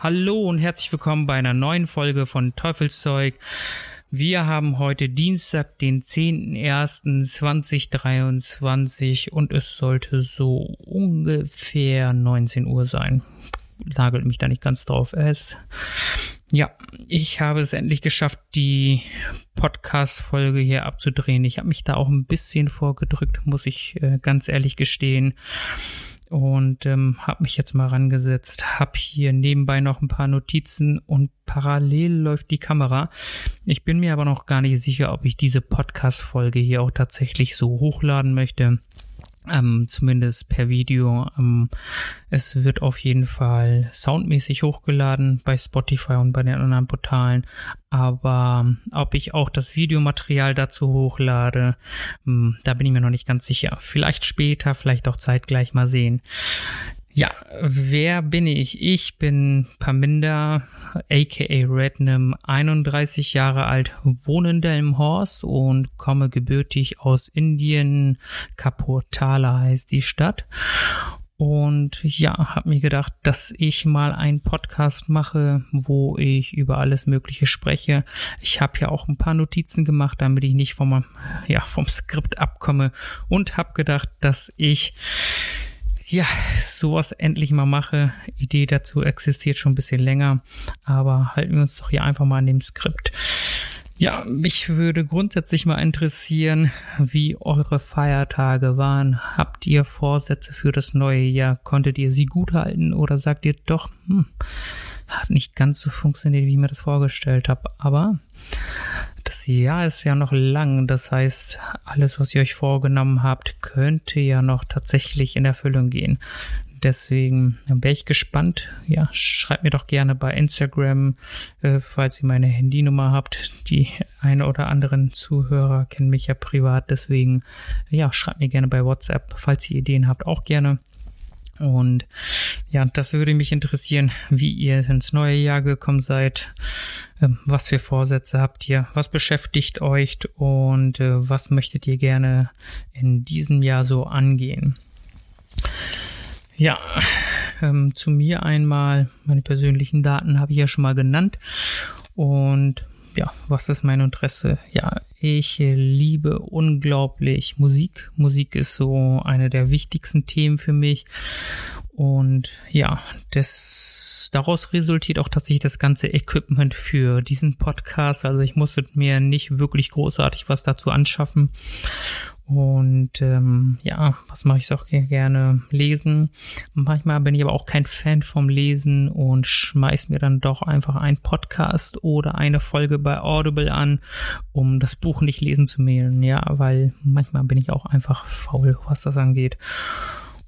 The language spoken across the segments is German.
Hallo und herzlich willkommen bei einer neuen Folge von Teufelszeug. Wir haben heute Dienstag, den 10.01.2023 und es sollte so ungefähr 19 Uhr sein. Nagelt mich da nicht ganz drauf fest. Ja, ich habe es endlich geschafft, die Podcast-Folge hier abzudrehen. Ich habe mich da auch ein bisschen vorgedrückt, muss ich äh, ganz ehrlich gestehen und ähm, habe mich jetzt mal rangesetzt, habe hier nebenbei noch ein paar Notizen und parallel läuft die Kamera. Ich bin mir aber noch gar nicht sicher, ob ich diese Podcast-Folge hier auch tatsächlich so hochladen möchte ähm, zumindest per Video. Ähm, es wird auf jeden Fall soundmäßig hochgeladen bei Spotify und bei den anderen Portalen. Aber ähm, ob ich auch das Videomaterial dazu hochlade, ähm, da bin ich mir noch nicht ganz sicher. Vielleicht später, vielleicht auch zeitgleich mal sehen. Ja, wer bin ich? Ich bin Paminda, aka Rednam, 31 Jahre alt, wohne in Delmenhorst und komme gebürtig aus Indien. Kapurthala heißt die Stadt. Und ja, habe mir gedacht, dass ich mal einen Podcast mache, wo ich über alles Mögliche spreche. Ich habe ja auch ein paar Notizen gemacht, damit ich nicht vom, ja, vom Skript abkomme und habe gedacht, dass ich ja, sowas endlich mal mache. Idee dazu existiert schon ein bisschen länger, aber halten wir uns doch hier einfach mal an dem Skript. Ja, mich würde grundsätzlich mal interessieren, wie eure Feiertage waren. Habt ihr Vorsätze für das neue Jahr? Konntet ihr sie gut halten oder sagt ihr doch, hm, hat nicht ganz so funktioniert, wie ich mir das vorgestellt habe. Aber das Jahr ist ja noch lang. Das heißt, alles, was ihr euch vorgenommen habt, könnte ja noch tatsächlich in Erfüllung gehen. Deswegen wäre ich gespannt. Ja, schreibt mir doch gerne bei Instagram, äh, falls ihr meine Handynummer habt. Die eine oder anderen Zuhörer kennen mich ja privat. Deswegen, ja, schreibt mir gerne bei WhatsApp, falls ihr Ideen habt, auch gerne. Und ja, das würde mich interessieren, wie ihr ins neue Jahr gekommen seid, ähm, was für Vorsätze habt ihr, was beschäftigt euch und äh, was möchtet ihr gerne in diesem Jahr so angehen. Ja, ähm, zu mir einmal, meine persönlichen Daten habe ich ja schon mal genannt und ja, was ist mein Interesse? Ja, ich liebe unglaublich Musik. Musik ist so eine der wichtigsten Themen für mich. Und ja, das, daraus resultiert auch tatsächlich das ganze Equipment für diesen Podcast. Also ich musste mir nicht wirklich großartig was dazu anschaffen. Und ähm, ja, was mache ich auch gerne? Lesen. Manchmal bin ich aber auch kein Fan vom Lesen und schmeiß mir dann doch einfach einen Podcast oder eine Folge bei Audible an, um das Buch nicht lesen zu mählen. Ja, weil manchmal bin ich auch einfach faul, was das angeht.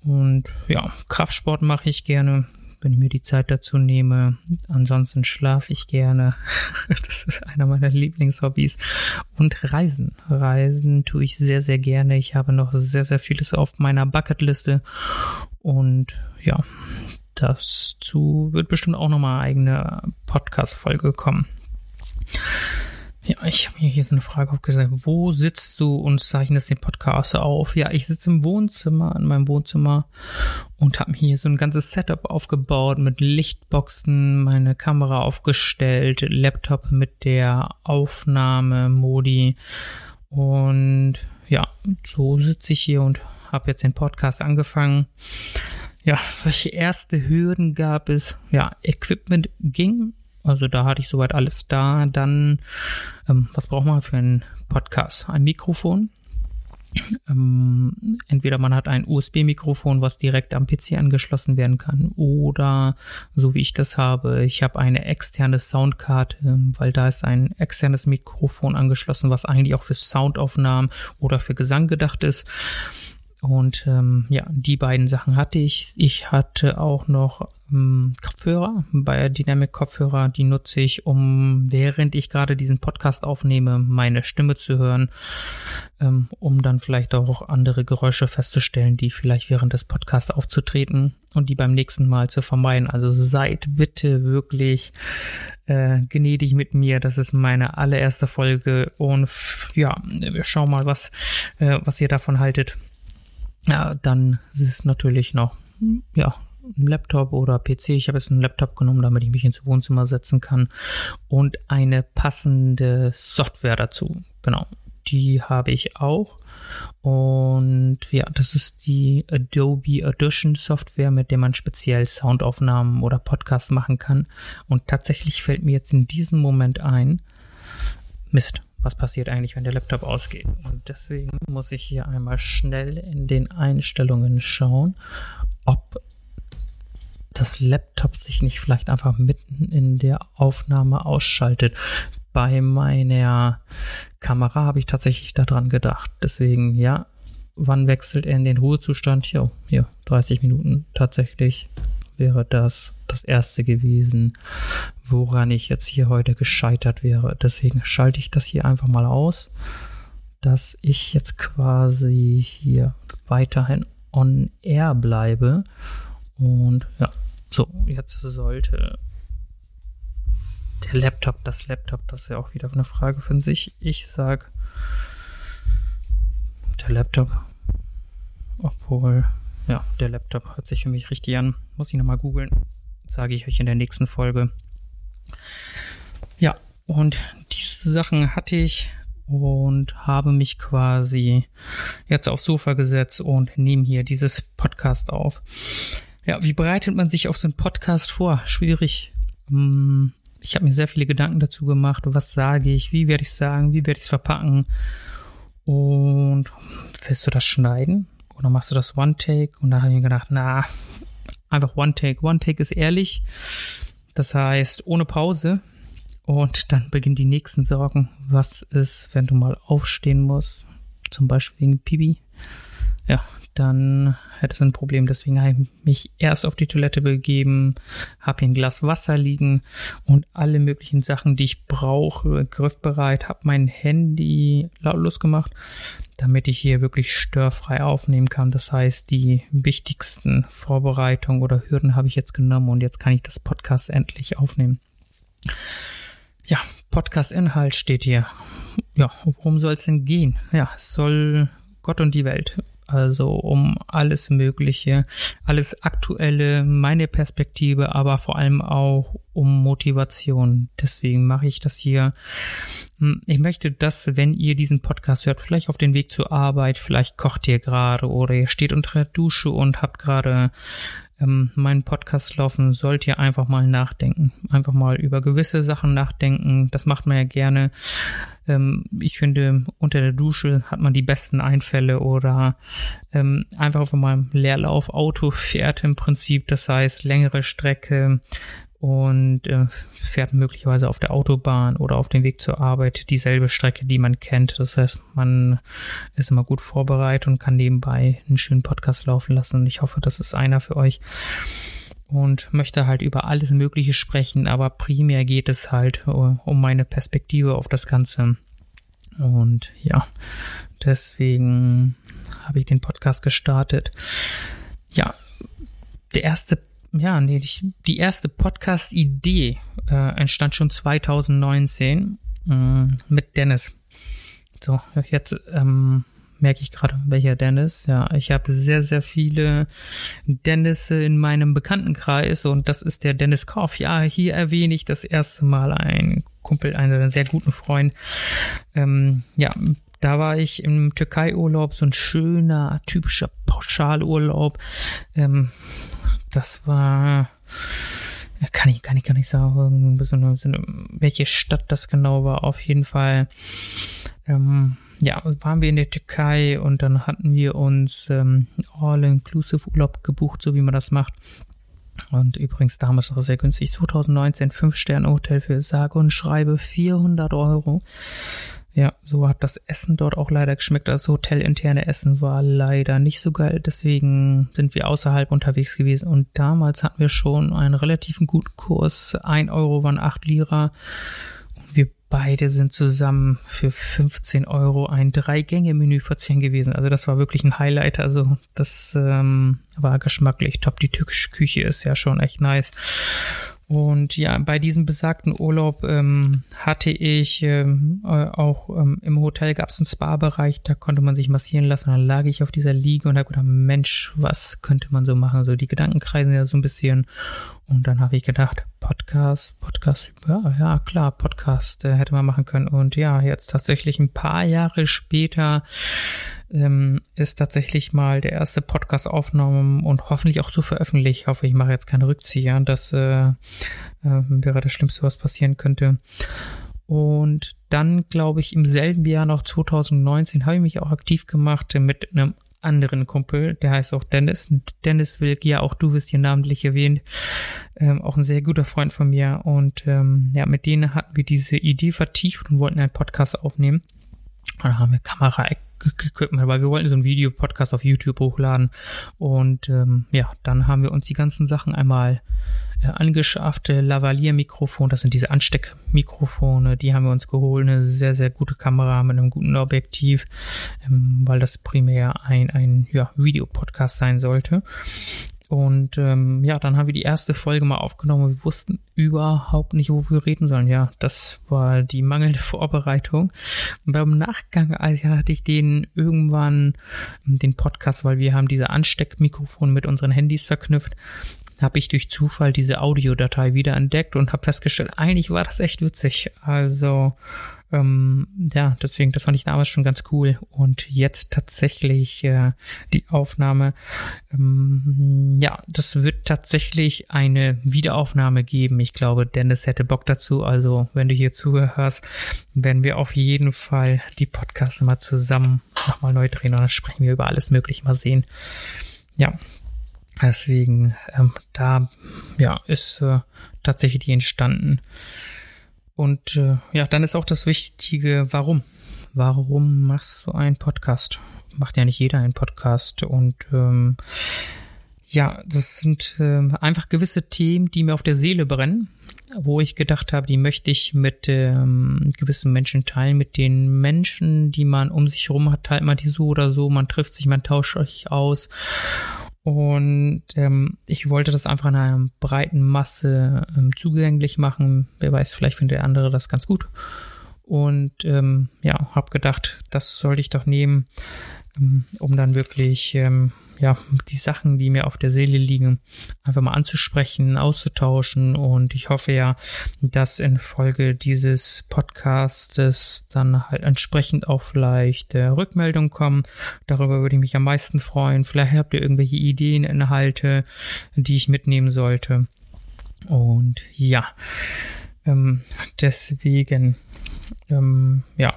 Und ja, Kraftsport mache ich gerne wenn ich mir die Zeit dazu nehme. Ansonsten schlafe ich gerne. Das ist einer meiner Lieblingshobbys. Und Reisen. Reisen tue ich sehr, sehr gerne. Ich habe noch sehr, sehr vieles auf meiner Bucketliste. Und ja, dazu wird bestimmt auch nochmal eine eigene Podcast-Folge kommen. Ja, ich habe mir hier so eine Frage aufgesetzt. Wo sitzt du und zeichnest den Podcast auf? Ja, ich sitze im Wohnzimmer, in meinem Wohnzimmer und habe mir hier so ein ganzes Setup aufgebaut mit Lichtboxen, meine Kamera aufgestellt, Laptop mit der Aufnahme-Modi und ja, so sitze ich hier und habe jetzt den Podcast angefangen. Ja, welche erste Hürden gab es? Ja, Equipment ging also da hatte ich soweit alles da. Dann, ähm, was braucht man für einen Podcast? Ein Mikrofon. Ähm, entweder man hat ein USB-Mikrofon, was direkt am PC angeschlossen werden kann, oder so wie ich das habe, ich habe eine externe Soundkarte, weil da ist ein externes Mikrofon angeschlossen, was eigentlich auch für Soundaufnahmen oder für Gesang gedacht ist. Und ähm, ja, die beiden Sachen hatte ich. Ich hatte auch noch ähm, Kopfhörer, bei Dynamic Kopfhörer, die nutze ich, um während ich gerade diesen Podcast aufnehme, meine Stimme zu hören, ähm, um dann vielleicht auch andere Geräusche festzustellen, die vielleicht während des Podcasts aufzutreten und die beim nächsten Mal zu vermeiden. Also seid bitte wirklich äh, gnädig mit mir. Das ist meine allererste Folge und ja, wir schauen mal, was, äh, was ihr davon haltet. Ja, dann ist es natürlich noch, ja, ein Laptop oder PC. Ich habe jetzt einen Laptop genommen, damit ich mich ins Wohnzimmer setzen kann und eine passende Software dazu. Genau, die habe ich auch. Und ja, das ist die Adobe Audition Software, mit der man speziell Soundaufnahmen oder Podcasts machen kann. Und tatsächlich fällt mir jetzt in diesem Moment ein, Mist, was passiert eigentlich, wenn der Laptop ausgeht. Und deswegen muss ich hier einmal schnell in den Einstellungen schauen, ob das Laptop sich nicht vielleicht einfach mitten in der Aufnahme ausschaltet. Bei meiner Kamera habe ich tatsächlich daran gedacht. Deswegen, ja, wann wechselt er in den Ruhezustand? Jo, hier, 30 Minuten tatsächlich wäre das das erste gewesen, woran ich jetzt hier heute gescheitert wäre. Deswegen schalte ich das hier einfach mal aus, dass ich jetzt quasi hier weiterhin on air bleibe. Und ja, so, jetzt sollte der Laptop, das Laptop, das ist ja auch wieder eine Frage von sich. Ich sag der Laptop, obwohl ja, der Laptop hört sich für mich richtig an. Muss ich nochmal googeln. Sage ich euch in der nächsten Folge. Ja, und diese Sachen hatte ich und habe mich quasi jetzt aufs Sofa gesetzt und nehme hier dieses Podcast auf. Ja, wie bereitet man sich auf so einen Podcast vor? Schwierig. Hm, ich habe mir sehr viele Gedanken dazu gemacht. Was sage ich? Wie werde ich sagen? Wie werde ich es verpacken? Und willst du das schneiden? Dann machst du das One-Take und dann habe ich mir gedacht, na, einfach One-Take. One-Take ist ehrlich. Das heißt, ohne Pause. Und dann beginnen die nächsten Sorgen. Was ist, wenn du mal aufstehen musst? Zum Beispiel wegen Pibi. Ja, dann hättest du ein Problem. Deswegen habe ich mich erst auf die Toilette begeben, habe hier ein Glas Wasser liegen und alle möglichen Sachen, die ich brauche, griffbereit, habe mein Handy lautlos gemacht, damit ich hier wirklich störfrei aufnehmen kann. Das heißt, die wichtigsten Vorbereitungen oder Hürden habe ich jetzt genommen und jetzt kann ich das Podcast endlich aufnehmen. Ja, Podcast-Inhalt steht hier. Ja, worum soll es denn gehen? Ja, es soll Gott und die Welt also um alles Mögliche, alles Aktuelle, meine Perspektive, aber vor allem auch um Motivation. Deswegen mache ich das hier. Hm, ich möchte, dass, wenn ihr diesen Podcast hört, vielleicht auf den Weg zur Arbeit, vielleicht kocht ihr gerade oder ihr steht unter der Dusche und habt gerade ähm, meinen Podcast laufen, sollt ihr einfach mal nachdenken. Einfach mal über gewisse Sachen nachdenken. Das macht man ja gerne. Ähm, ich finde, unter der Dusche hat man die besten Einfälle oder ähm, einfach auf meinem Leerlauf-Auto fährt im Prinzip. Das heißt, längere Strecke und äh, fährt möglicherweise auf der Autobahn oder auf dem Weg zur Arbeit dieselbe Strecke, die man kennt. Das heißt, man ist immer gut vorbereitet und kann nebenbei einen schönen Podcast laufen lassen. Ich hoffe, das ist einer für euch. Und möchte halt über alles Mögliche sprechen, aber primär geht es halt äh, um meine Perspektive auf das Ganze. Und ja, deswegen habe ich den Podcast gestartet. Ja, der erste ja, nee, die, erste Podcast-Idee äh, entstand schon 2019 äh, mit Dennis. So, jetzt ähm, merke ich gerade, welcher Dennis. Ja, ich habe sehr, sehr viele Dennis in meinem Bekanntenkreis und das ist der Dennis Korf. Ja, hier erwähne ich das erste Mal einen Kumpel, einen sehr guten Freund. Ähm, ja, da war ich im Türkei-Urlaub, so ein schöner, typischer Pauschalurlaub. Ähm, das war, kann ich, kann ich gar nicht sagen, welche Stadt das genau war. Auf jeden Fall, ähm, ja, waren wir in der Türkei und dann hatten wir uns ähm, All-Inclusive-Urlaub gebucht, so wie man das macht. Und übrigens damals noch sehr günstig. 2019 5-Sterne-Hotel für sage und schreibe 400 Euro. Ja, so hat das Essen dort auch leider geschmeckt. Das hotelinterne Essen war leider nicht so geil. Deswegen sind wir außerhalb unterwegs gewesen. Und damals hatten wir schon einen relativ guten Kurs. Ein Euro waren acht Lira. Beide sind zusammen für 15 Euro ein Drei-Gänge-Menü verziehen gewesen. Also das war wirklich ein Highlight. Also das ähm, war geschmacklich top. Die türkische Küche ist ja schon echt nice. Und ja, bei diesem besagten Urlaub ähm, hatte ich ähm, äh, auch ähm, im Hotel gab es einen Spa-Bereich, da konnte man sich massieren lassen. Dann lag ich auf dieser Liege und habe gedacht, Mensch, was könnte man so machen? So die Gedanken kreisen ja so ein bisschen. Und dann habe ich gedacht, Podcast, Podcast, ja, ja klar, Podcast äh, hätte man machen können. Und ja, jetzt tatsächlich ein paar Jahre später ähm, ist tatsächlich mal der erste Podcast aufgenommen und hoffentlich auch so veröffentlicht. Ich hoffe, ich mache jetzt keine Rückzieher. Das äh, äh, wäre das Schlimmste, was passieren könnte. Und dann, glaube ich, im selben Jahr noch 2019 habe ich mich auch aktiv gemacht mit einem anderen Kumpel, der heißt auch Dennis. Dennis Wilk, ja, auch du wirst hier namentlich erwähnt. Ähm, auch ein sehr guter Freund von mir. Und ähm, ja, mit denen hatten wir diese Idee vertieft und wollten einen Podcast aufnehmen. Und dann haben wir Kamera Equipment, weil wir wollten so ein Video-Podcast auf YouTube hochladen. Und ähm, ja, dann haben wir uns die ganzen Sachen einmal äh, angeschafft. Lavalier-Mikrofon, das sind diese Ansteckmikrofone, die haben wir uns geholt. Eine sehr, sehr gute Kamera mit einem guten Objektiv, ähm, weil das primär ein, ein ja, Videopodcast sein sollte. Und ähm, ja, dann haben wir die erste Folge mal aufgenommen. Wir wussten überhaupt nicht, wo wir reden sollen. Ja, das war die mangelnde Vorbereitung. Und beim Nachgang also, hatte ich den irgendwann den Podcast, weil wir haben diese Ansteckmikrofon mit unseren Handys verknüpft habe ich durch Zufall diese Audiodatei wieder entdeckt und habe festgestellt, eigentlich war das echt witzig. Also ähm, ja, deswegen, das fand ich damals schon ganz cool. Und jetzt tatsächlich äh, die Aufnahme. Ähm, ja, das wird tatsächlich eine Wiederaufnahme geben. Ich glaube, Dennis hätte Bock dazu. Also, wenn du hier zuhörst, werden wir auf jeden Fall die Podcasts mal zusammen nochmal neu drehen und dann sprechen wir über alles Mögliche mal sehen. Ja, deswegen, ähm, da ja, ist äh, tatsächlich die entstanden. Und äh, ja, dann ist auch das Wichtige, warum? Warum machst du einen Podcast? Macht ja nicht jeder einen Podcast. Und ähm, ja, das sind äh, einfach gewisse Themen, die mir auf der Seele brennen, wo ich gedacht habe, die möchte ich mit ähm, gewissen Menschen teilen, mit den Menschen, die man um sich herum hat, teilt man die so oder so, man trifft sich, man tauscht euch aus. Und ähm, ich wollte das einfach in einer breiten Masse ähm, zugänglich machen. Wer weiß, vielleicht findet der andere das ganz gut. Und ähm, ja, habe gedacht, das sollte ich doch nehmen, ähm, um dann wirklich ähm, ja, die Sachen, die mir auf der Seele liegen, einfach mal anzusprechen, auszutauschen. Und ich hoffe ja, dass in Folge dieses Podcastes dann halt entsprechend auch vielleicht äh, Rückmeldungen kommen. Darüber würde ich mich am meisten freuen. Vielleicht habt ihr irgendwelche Ideen, Inhalte, die ich mitnehmen sollte. Und ja, ähm, deswegen, ähm, ja,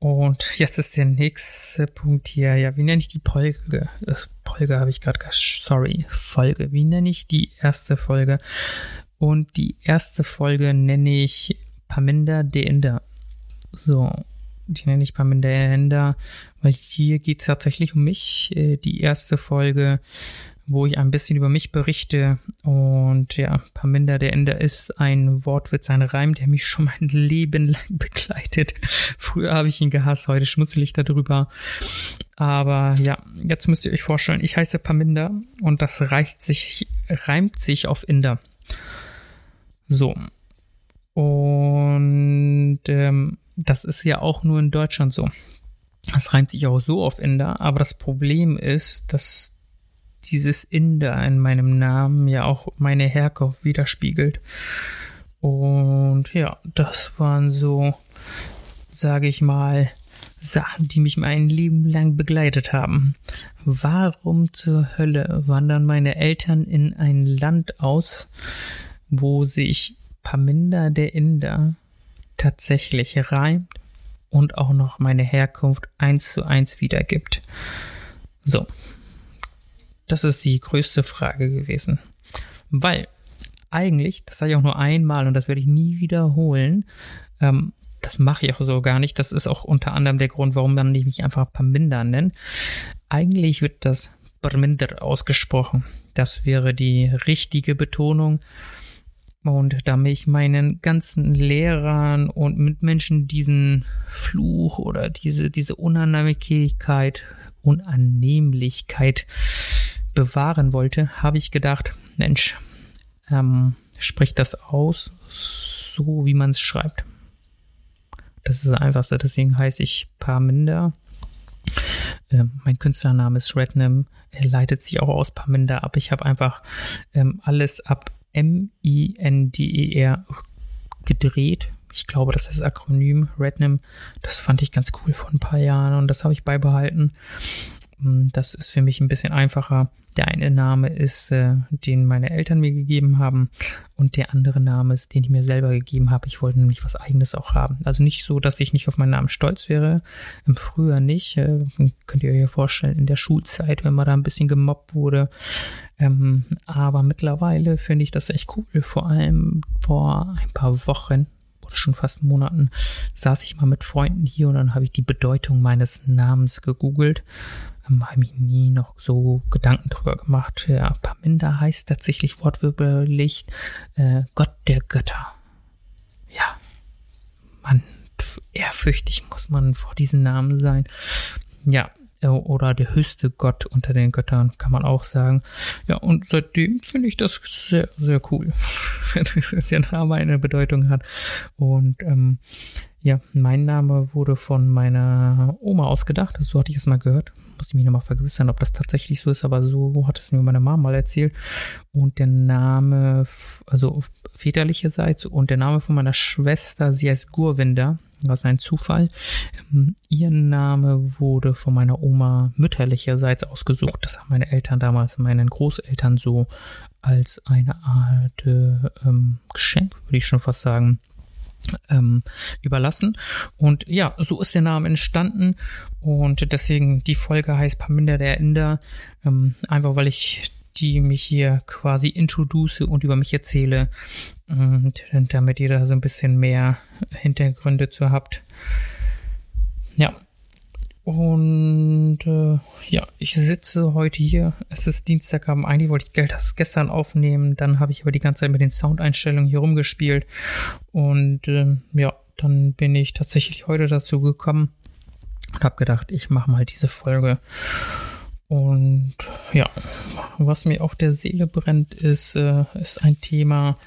und jetzt ist der nächste Punkt hier. Ja, wie nenne ich die Folge? Äh, Folge habe ich gerade, sorry, Folge. Wie nenne ich die erste Folge? Und die erste Folge nenne ich Paminda de Inder. So, die nenne ich Paminda de Inder, weil hier geht es tatsächlich um mich. Äh, die erste Folge wo ich ein bisschen über mich berichte. Und ja, Paminda der Ende ist ein Wortwitz, ein Reim, der mich schon mein Leben lang begleitet. Früher habe ich ihn gehasst, heute schmutzel ich darüber. Aber ja, jetzt müsst ihr euch vorstellen, ich heiße Paminda und das sich, reimt sich auf Inder. So. Und ähm, das ist ja auch nur in Deutschland so. Das reimt sich auch so auf Inder, aber das Problem ist, dass dieses Inder in meinem Namen ja auch meine Herkunft widerspiegelt. Und ja, das waren so, sage ich mal, Sachen, die mich mein Leben lang begleitet haben. Warum zur Hölle wandern meine Eltern in ein Land aus, wo sich Paminda der Inder tatsächlich reimt und auch noch meine Herkunft eins zu eins wiedergibt? So, das ist die größte Frage gewesen. Weil eigentlich, das sage ich auch nur einmal und das werde ich nie wiederholen, ähm, das mache ich auch so gar nicht. Das ist auch unter anderem der Grund, warum man nicht einfach Parminder nennt. Eigentlich wird das Parminder ausgesprochen. Das wäre die richtige Betonung. Und da ich meinen ganzen Lehrern und Mitmenschen diesen Fluch oder diese, diese Unannehmlichkeit, Unannehmlichkeit bewahren wollte, habe ich gedacht, Mensch, ähm, sprich das aus, so wie man es schreibt. Das ist das Einfachste, deswegen heiße ich Parminder. Ähm, mein Künstlername ist Rednam. Er leitet sich auch aus Parminder ab. Ich habe einfach ähm, alles ab M-I-N-D-E-R gedreht. Ich glaube, das ist das Akronym Rednam. Das fand ich ganz cool vor ein paar Jahren und das habe ich beibehalten. Mm, das ist für mich ein bisschen einfacher. Der eine Name ist, äh, den meine Eltern mir gegeben haben und der andere Name ist, den ich mir selber gegeben habe. Ich wollte nämlich was eigenes auch haben. Also nicht so, dass ich nicht auf meinen Namen stolz wäre. Im Frühjahr nicht. Äh, könnt ihr euch ja vorstellen, in der Schulzeit, wenn man da ein bisschen gemobbt wurde. Ähm, aber mittlerweile finde ich das echt cool. Vor allem vor ein paar Wochen schon fast Monaten saß ich mal mit Freunden hier und dann habe ich die Bedeutung meines Namens gegoogelt ähm, habe ich nie noch so Gedanken drüber gemacht. Ja, Parminder heißt tatsächlich wortwörtlich äh, Gott der Götter. Ja, man, ehrfürchtig muss man vor diesen Namen sein. Ja, oder der höchste Gott unter den Göttern, kann man auch sagen. Ja, und seitdem finde ich das sehr, sehr cool, wenn der Name eine Bedeutung hat. Und ähm, ja, mein Name wurde von meiner Oma ausgedacht, so hatte ich es mal gehört musste mich nochmal vergewissern, ob das tatsächlich so ist, aber so hat es mir meine Mama mal erzählt. Und der Name, also väterlicherseits und der Name von meiner Schwester, sie heißt Gurwinder, was ein Zufall. Ähm, ihr Name wurde von meiner Oma mütterlicherseits ausgesucht. Das haben meine Eltern damals, meinen Großeltern so als eine Art äh, ähm, Geschenk, würde ich schon fast sagen, ähm, überlassen. Und ja, so ist der Name entstanden und deswegen die Folge heißt Parminder der Inder, ähm, einfach weil ich die mich hier quasi introduce und über mich erzähle, und damit ihr da so ein bisschen mehr Hintergründe zu habt. Ja, und äh, ja, ich sitze heute hier. Es ist Dienstagabend. Eigentlich wollte ich das gestern aufnehmen. Dann habe ich aber die ganze Zeit mit den Soundeinstellungen hier rumgespielt. Und äh, ja, dann bin ich tatsächlich heute dazu gekommen und habe gedacht, ich mache mal diese Folge. Und ja, was mir auf der Seele brennt, ist, äh, ist ein Thema.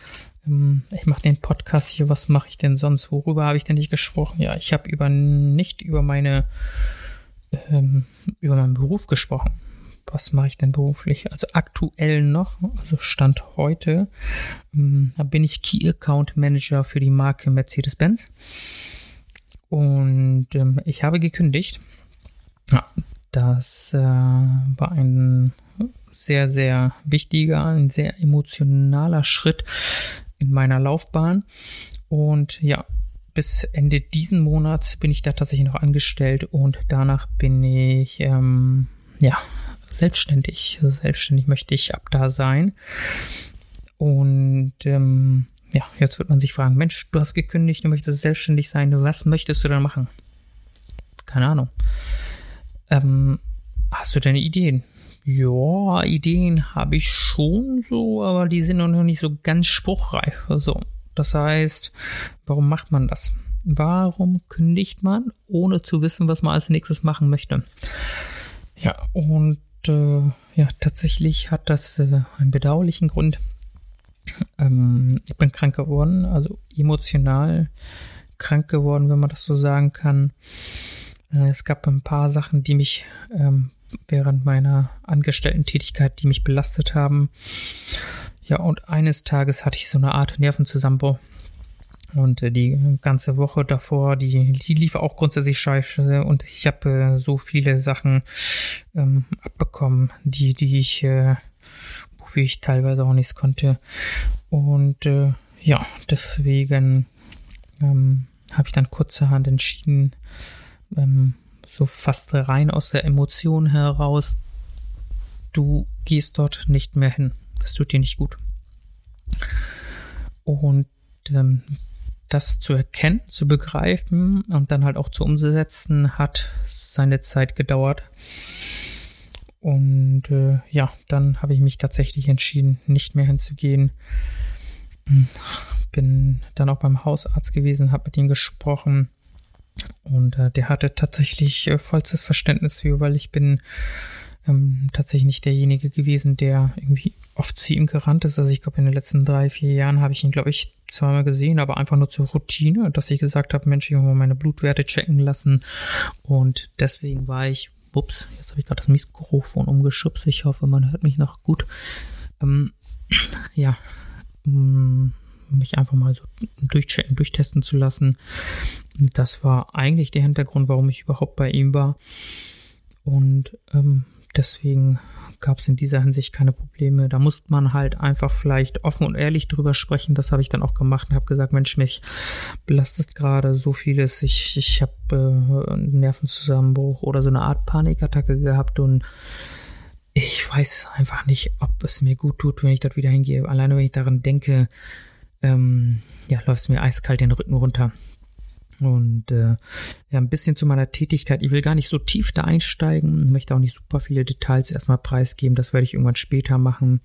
Ähm, ich mache den Podcast hier. Was mache ich denn sonst? Worüber habe ich denn nicht gesprochen? Ja, ich habe über nicht über meine ähm, über meinen Beruf gesprochen. Was mache ich denn beruflich? Also aktuell noch, also Stand heute, ähm, bin ich Key Account Manager für die Marke Mercedes-Benz. Und ähm, ich habe gekündigt. Ja, das äh, war ein sehr, sehr wichtiger, ein sehr emotionaler Schritt in meiner Laufbahn. Und ja, bis Ende diesen Monats bin ich da tatsächlich noch angestellt und danach bin ich ähm, ja selbstständig. Selbstständig möchte ich ab da sein. Und ähm, ja, jetzt wird man sich fragen, Mensch, du hast gekündigt, du möchtest selbstständig sein, was möchtest du dann machen? Keine Ahnung. Ähm, hast du deine Ideen? Ja, Ideen habe ich schon so, aber die sind noch nicht so ganz spruchreif. Also, das heißt, warum macht man das? Warum kündigt man, ohne zu wissen, was man als nächstes machen möchte? Ja, und äh, ja, tatsächlich hat das äh, einen bedauerlichen Grund. Ähm, ich bin krank geworden, also emotional krank geworden, wenn man das so sagen kann. Äh, es gab ein paar Sachen, die mich ähm, während meiner Angestellten-Tätigkeit, die mich belastet haben. Ja, und eines Tages hatte ich so eine Art Nervenzusammenbruch. Und äh, die ganze Woche davor, die, die lief auch grundsätzlich scheiße und ich habe äh, so viele Sachen ähm, abbekommen, die, die ich, äh, wofür ich teilweise auch nichts konnte. Und äh, ja, deswegen ähm, habe ich dann kurzerhand entschieden, ähm, so fast rein aus der Emotion heraus, du gehst dort nicht mehr hin. Das tut dir nicht gut. Und ähm, das zu erkennen, zu begreifen und dann halt auch zu umsetzen, hat seine Zeit gedauert. Und äh, ja, dann habe ich mich tatsächlich entschieden, nicht mehr hinzugehen. Bin dann auch beim Hausarzt gewesen, habe mit ihm gesprochen. Und äh, der hatte tatsächlich äh, vollstes Verständnis für, weil ich bin ähm, tatsächlich nicht derjenige gewesen, der irgendwie oft zu ihm gerannt ist. Also ich glaube, in den letzten drei, vier Jahren habe ich ihn, glaube ich, zweimal gesehen, aber einfach nur zur Routine, dass ich gesagt habe, Mensch, ich will mal meine Blutwerte checken lassen. Und deswegen war ich, ups, jetzt habe ich gerade das Mikrofon umgeschubst. Ich hoffe, man hört mich noch gut. Ähm, ja, um mich einfach mal so durchtesten zu lassen. Das war eigentlich der Hintergrund, warum ich überhaupt bei ihm war. Und ähm, deswegen gab es in dieser Hinsicht keine Probleme. Da musste man halt einfach vielleicht offen und ehrlich drüber sprechen. Das habe ich dann auch gemacht und habe gesagt, Mensch, mich belastet gerade so vieles. Ich, ich habe äh, einen Nervenzusammenbruch oder so eine Art Panikattacke gehabt und ich weiß einfach nicht, ob es mir gut tut, wenn ich dort wieder hingehe. Alleine wenn ich daran denke, ähm, ja, läuft es mir eiskalt den Rücken runter. Und äh, ja, ein bisschen zu meiner Tätigkeit. Ich will gar nicht so tief da einsteigen, möchte auch nicht super viele Details erstmal preisgeben. Das werde ich irgendwann später machen,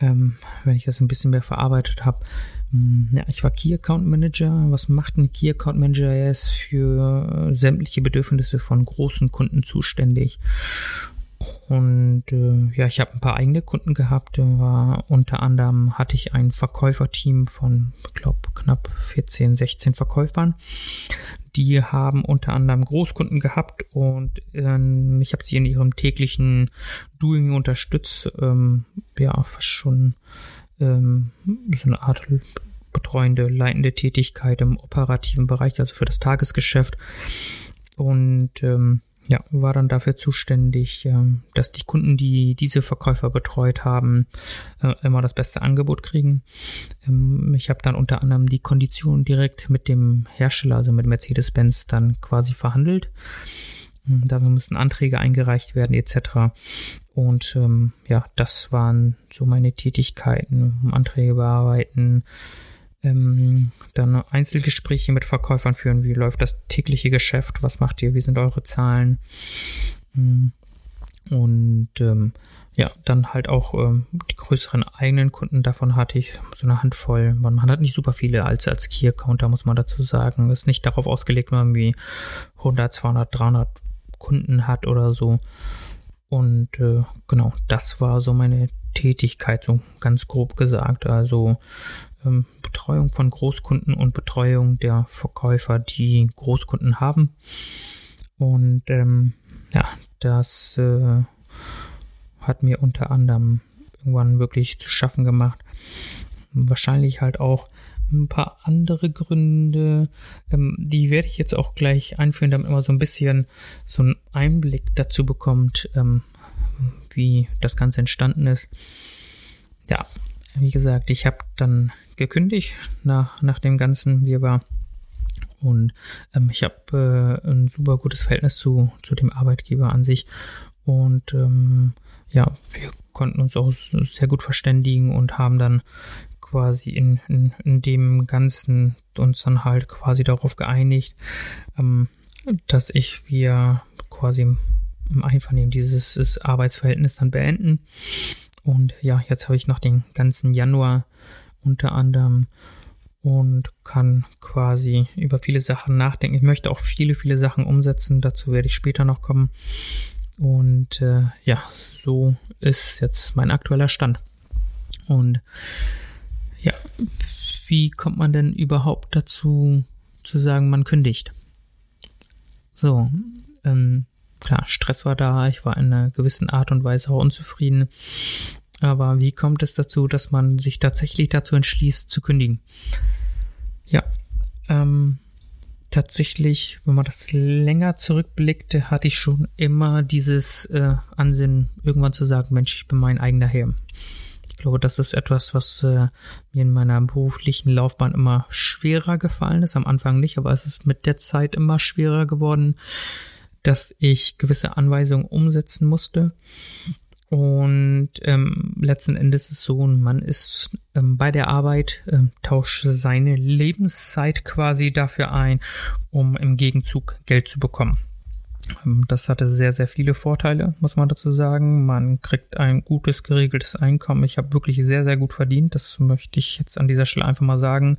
ähm, wenn ich das ein bisschen mehr verarbeitet habe. Hm, ja, ich war Key Account Manager. Was macht ein Key Account Manager? Er ist für sämtliche Bedürfnisse von großen Kunden zuständig. Und äh, ja, ich habe ein paar eigene Kunden gehabt. War, unter anderem hatte ich ein Verkäuferteam von, ich glaube, knapp 14, 16 Verkäufern. Die haben unter anderem Großkunden gehabt und ähm, ich habe sie in ihrem täglichen Doing unterstützt. Ähm, ja, fast schon ähm, so eine Art betreuende, leitende Tätigkeit im operativen Bereich, also für das Tagesgeschäft. Und ähm, ja, war dann dafür zuständig, ähm, dass die Kunden, die diese Verkäufer betreut haben, äh, immer das beste Angebot kriegen. Ähm, ich habe dann unter anderem die Konditionen direkt mit dem Hersteller, also mit Mercedes-Benz, dann quasi verhandelt. Ähm, dafür mussten Anträge eingereicht werden etc. Und ähm, ja, das waren so meine Tätigkeiten, Anträge bearbeiten, ähm, dann Einzelgespräche mit Verkäufern führen. Wie läuft das tägliche Geschäft? Was macht ihr? Wie sind eure Zahlen? Hm. Und ähm, ja, dann halt auch ähm, die größeren eigenen Kunden. Davon hatte ich so eine Handvoll. Man, man hat nicht super viele als, als Key-Account, da muss man dazu sagen. Ist nicht darauf ausgelegt, wenn man wie 100, 200, 300 Kunden hat oder so. Und äh, genau, das war so meine Tätigkeit, so ganz grob gesagt. Also ähm, Betreuung von Großkunden und Betreuung der Verkäufer, die Großkunden haben. Und ähm, ja, das äh, hat mir unter anderem irgendwann wirklich zu schaffen gemacht. Wahrscheinlich halt auch ein paar andere Gründe, ähm, die werde ich jetzt auch gleich einführen, damit man so ein bisschen so einen Einblick dazu bekommt, ähm, wie das Ganze entstanden ist. Ja, wie gesagt, ich habe dann gekündigt nach, nach dem Ganzen, wie er war. Und ähm, ich habe äh, ein super gutes Verhältnis zu, zu dem Arbeitgeber an sich. Und ähm, ja, wir konnten uns auch sehr gut verständigen und haben dann quasi in, in, in dem Ganzen uns dann halt quasi darauf geeinigt, ähm, dass ich wir quasi im Einvernehmen dieses Arbeitsverhältnis dann beenden. Und ja, jetzt habe ich noch den ganzen Januar unter anderem und kann quasi über viele Sachen nachdenken. Ich möchte auch viele, viele Sachen umsetzen. Dazu werde ich später noch kommen. Und äh, ja, so ist jetzt mein aktueller Stand. Und ja, wie kommt man denn überhaupt dazu zu sagen, man kündigt? So, ähm, klar, Stress war da, ich war in einer gewissen Art und Weise auch unzufrieden. Aber wie kommt es dazu, dass man sich tatsächlich dazu entschließt, zu kündigen? Ja, ähm, tatsächlich, wenn man das länger zurückblickte, hatte ich schon immer dieses äh, Ansinnen, irgendwann zu sagen, Mensch, ich bin mein eigener Herr. Ich glaube, das ist etwas, was äh, mir in meiner beruflichen Laufbahn immer schwerer gefallen ist. Am Anfang nicht, aber es ist mit der Zeit immer schwerer geworden, dass ich gewisse Anweisungen umsetzen musste Und ähm, letzten Endes ist es so, man ist ähm, bei der Arbeit, ähm, tauscht seine Lebenszeit quasi dafür ein, um im Gegenzug Geld zu bekommen. Ähm, das hatte sehr, sehr viele Vorteile, muss man dazu sagen. Man kriegt ein gutes, geregeltes Einkommen. Ich habe wirklich sehr, sehr gut verdient. Das möchte ich jetzt an dieser Stelle einfach mal sagen.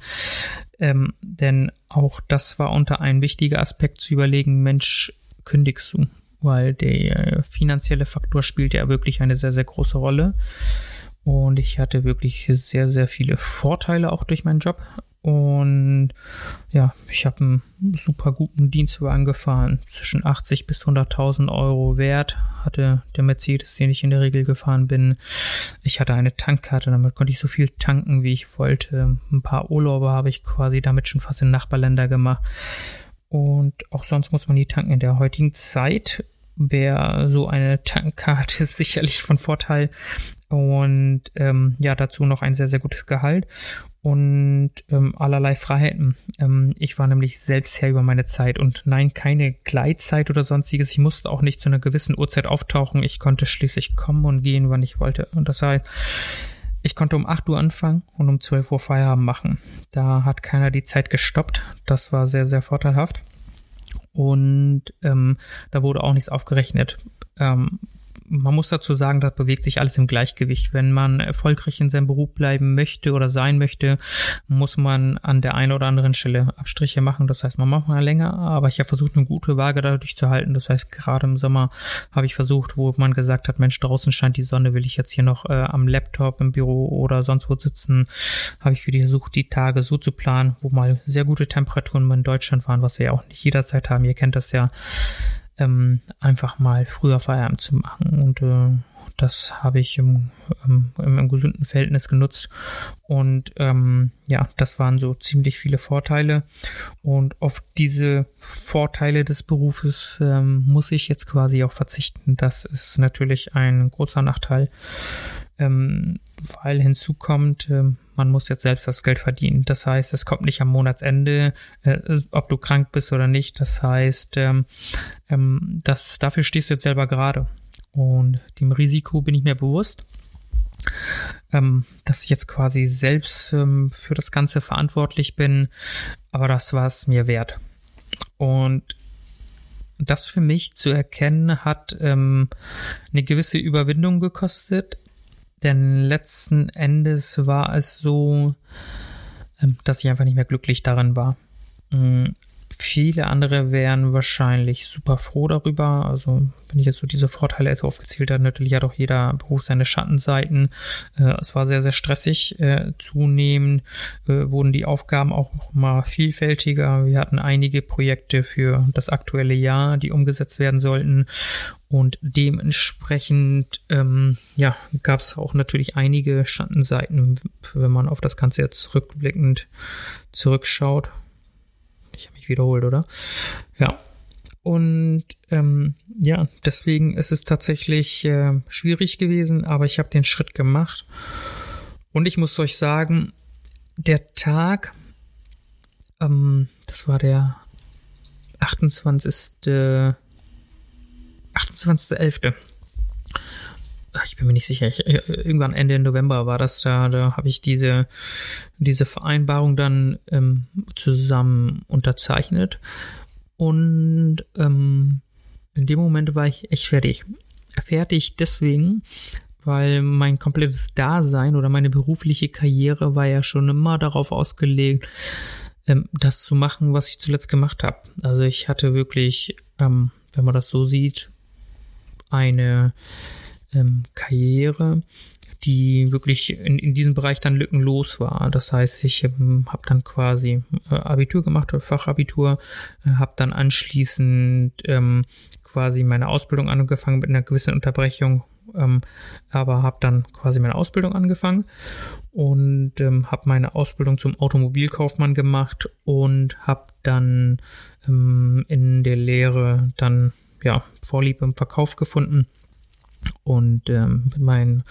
Ähm, denn auch das war unter ein wichtiger Aspekt zu überlegen, Mensch, kündigst du? Weil der finanzielle Faktor spielt ja wirklich eine sehr, sehr große Rolle. Und ich hatte wirklich sehr, sehr viele Vorteile auch durch meinen Job. Und ja, ich habe einen super guten Dienstwagen gefahren, zwischen 80 bis 100.000 Euro wert hatte der Mercedes, den ich in der Regel gefahren bin. Ich hatte eine Tankkarte, damit konnte ich so viel tanken, wie ich wollte. Ein paar Urlaube habe ich quasi damit schon fast in Nachbarländer gemacht. Und auch sonst muss man die tanken in der heutigen Zeit. Wäre so eine Tankkarte sicherlich von Vorteil. Und ähm, ja, dazu noch ein sehr, sehr gutes Gehalt und ähm, allerlei Freiheiten. Ähm, ich war nämlich selbst Herr über meine Zeit und nein, keine Gleitzeit oder sonstiges. Ich musste auch nicht zu einer gewissen Uhrzeit auftauchen. Ich konnte schließlich kommen und gehen, wann ich wollte. Und das heißt, ich konnte um 8 Uhr anfangen und um 12 Uhr Feierabend machen. Da hat keiner die Zeit gestoppt. Das war sehr, sehr vorteilhaft. Und ähm, da wurde auch nichts aufgerechnet. Ähm, man muss dazu sagen, da bewegt sich alles im Gleichgewicht. Wenn man erfolgreich in seinem Beruf bleiben möchte oder sein möchte, muss man an der einen oder anderen Stelle Abstriche machen. Das heißt, man macht mal länger, aber ich habe versucht, eine gute Waage dadurch zu halten. Das heißt, gerade im Sommer habe ich versucht, wo man gesagt hat, Mensch, draußen scheint die Sonne, will ich jetzt hier noch äh, am Laptop im Büro oder sonst wo sitzen, habe ich die versucht, die Tage so zu planen, wo mal sehr gute Temperaturen in Deutschland waren, was wir ja auch nicht jederzeit haben. Ihr kennt das ja ähm, einfach mal früher Feierabend zu machen. Und äh, das habe ich im, im, im, gesunden Verhältnis genutzt. Und ähm, ja, das waren so ziemlich viele Vorteile. Und auf diese Vorteile des Berufes ähm, muss ich jetzt quasi auch verzichten. Das ist natürlich ein großer Nachteil, ähm, weil hinzu kommt, ähm, man muss jetzt selbst das Geld verdienen. Das heißt, es kommt nicht am Monatsende, äh, ob du krank bist oder nicht. Das heißt, ähm, ähm, das, dafür stehst du jetzt selber gerade. Und dem Risiko bin ich mir bewusst, ähm, dass ich jetzt quasi selbst ähm, für das Ganze verantwortlich bin. Aber das war es mir wert. Und das für mich zu erkennen hat ähm, eine gewisse Überwindung gekostet, denn letzten Endes war es so, ähm, dass ich einfach nicht mehr glücklich daran war. Viele andere wären wahrscheinlich super froh darüber. Also, wenn ich jetzt so diese Vorteile etwa aufgezählt habe, natürlich hat auch jeder Beruf seine Schattenseiten. Äh, es war sehr, sehr stressig. Äh, zunehmend äh, wurden die Aufgaben auch mal vielfältiger. Wir hatten einige Projekte für das aktuelle Jahr, die umgesetzt werden sollten. Und dementsprechend, ähm, ja, gab es auch natürlich einige Schattenseiten, wenn man auf das Ganze jetzt rückblickend zurückschaut. Ich habe mich wiederholt, oder? Ja. Und ähm, ja, deswegen ist es tatsächlich äh, schwierig gewesen, aber ich habe den Schritt gemacht. Und ich muss euch sagen, der Tag, ähm, das war der 28. 28.11. Ich bin mir nicht sicher. Ich, äh, irgendwann Ende November war das da. Da habe ich diese, diese Vereinbarung dann ähm, zusammen unterzeichnet. Und ähm, in dem Moment war ich echt fertig. Fertig deswegen, weil mein komplettes Dasein oder meine berufliche Karriere war ja schon immer darauf ausgelegt, ähm, das zu machen, was ich zuletzt gemacht habe. Also ich hatte wirklich, ähm, wenn man das so sieht, eine ähm, Karriere, die wirklich in, in diesem Bereich dann lückenlos war. Das heißt, ich ähm, habe dann quasi äh, Abitur gemacht Fachabitur, äh, habe dann anschließend ähm, quasi meine Ausbildung angefangen mit einer gewissen Unterbrechung, ähm, aber habe dann quasi meine Ausbildung angefangen und ähm, habe meine Ausbildung zum Automobilkaufmann gemacht und habe dann ähm, in der Lehre dann ja, Vorliebe im Verkauf gefunden und ähm, mit meinen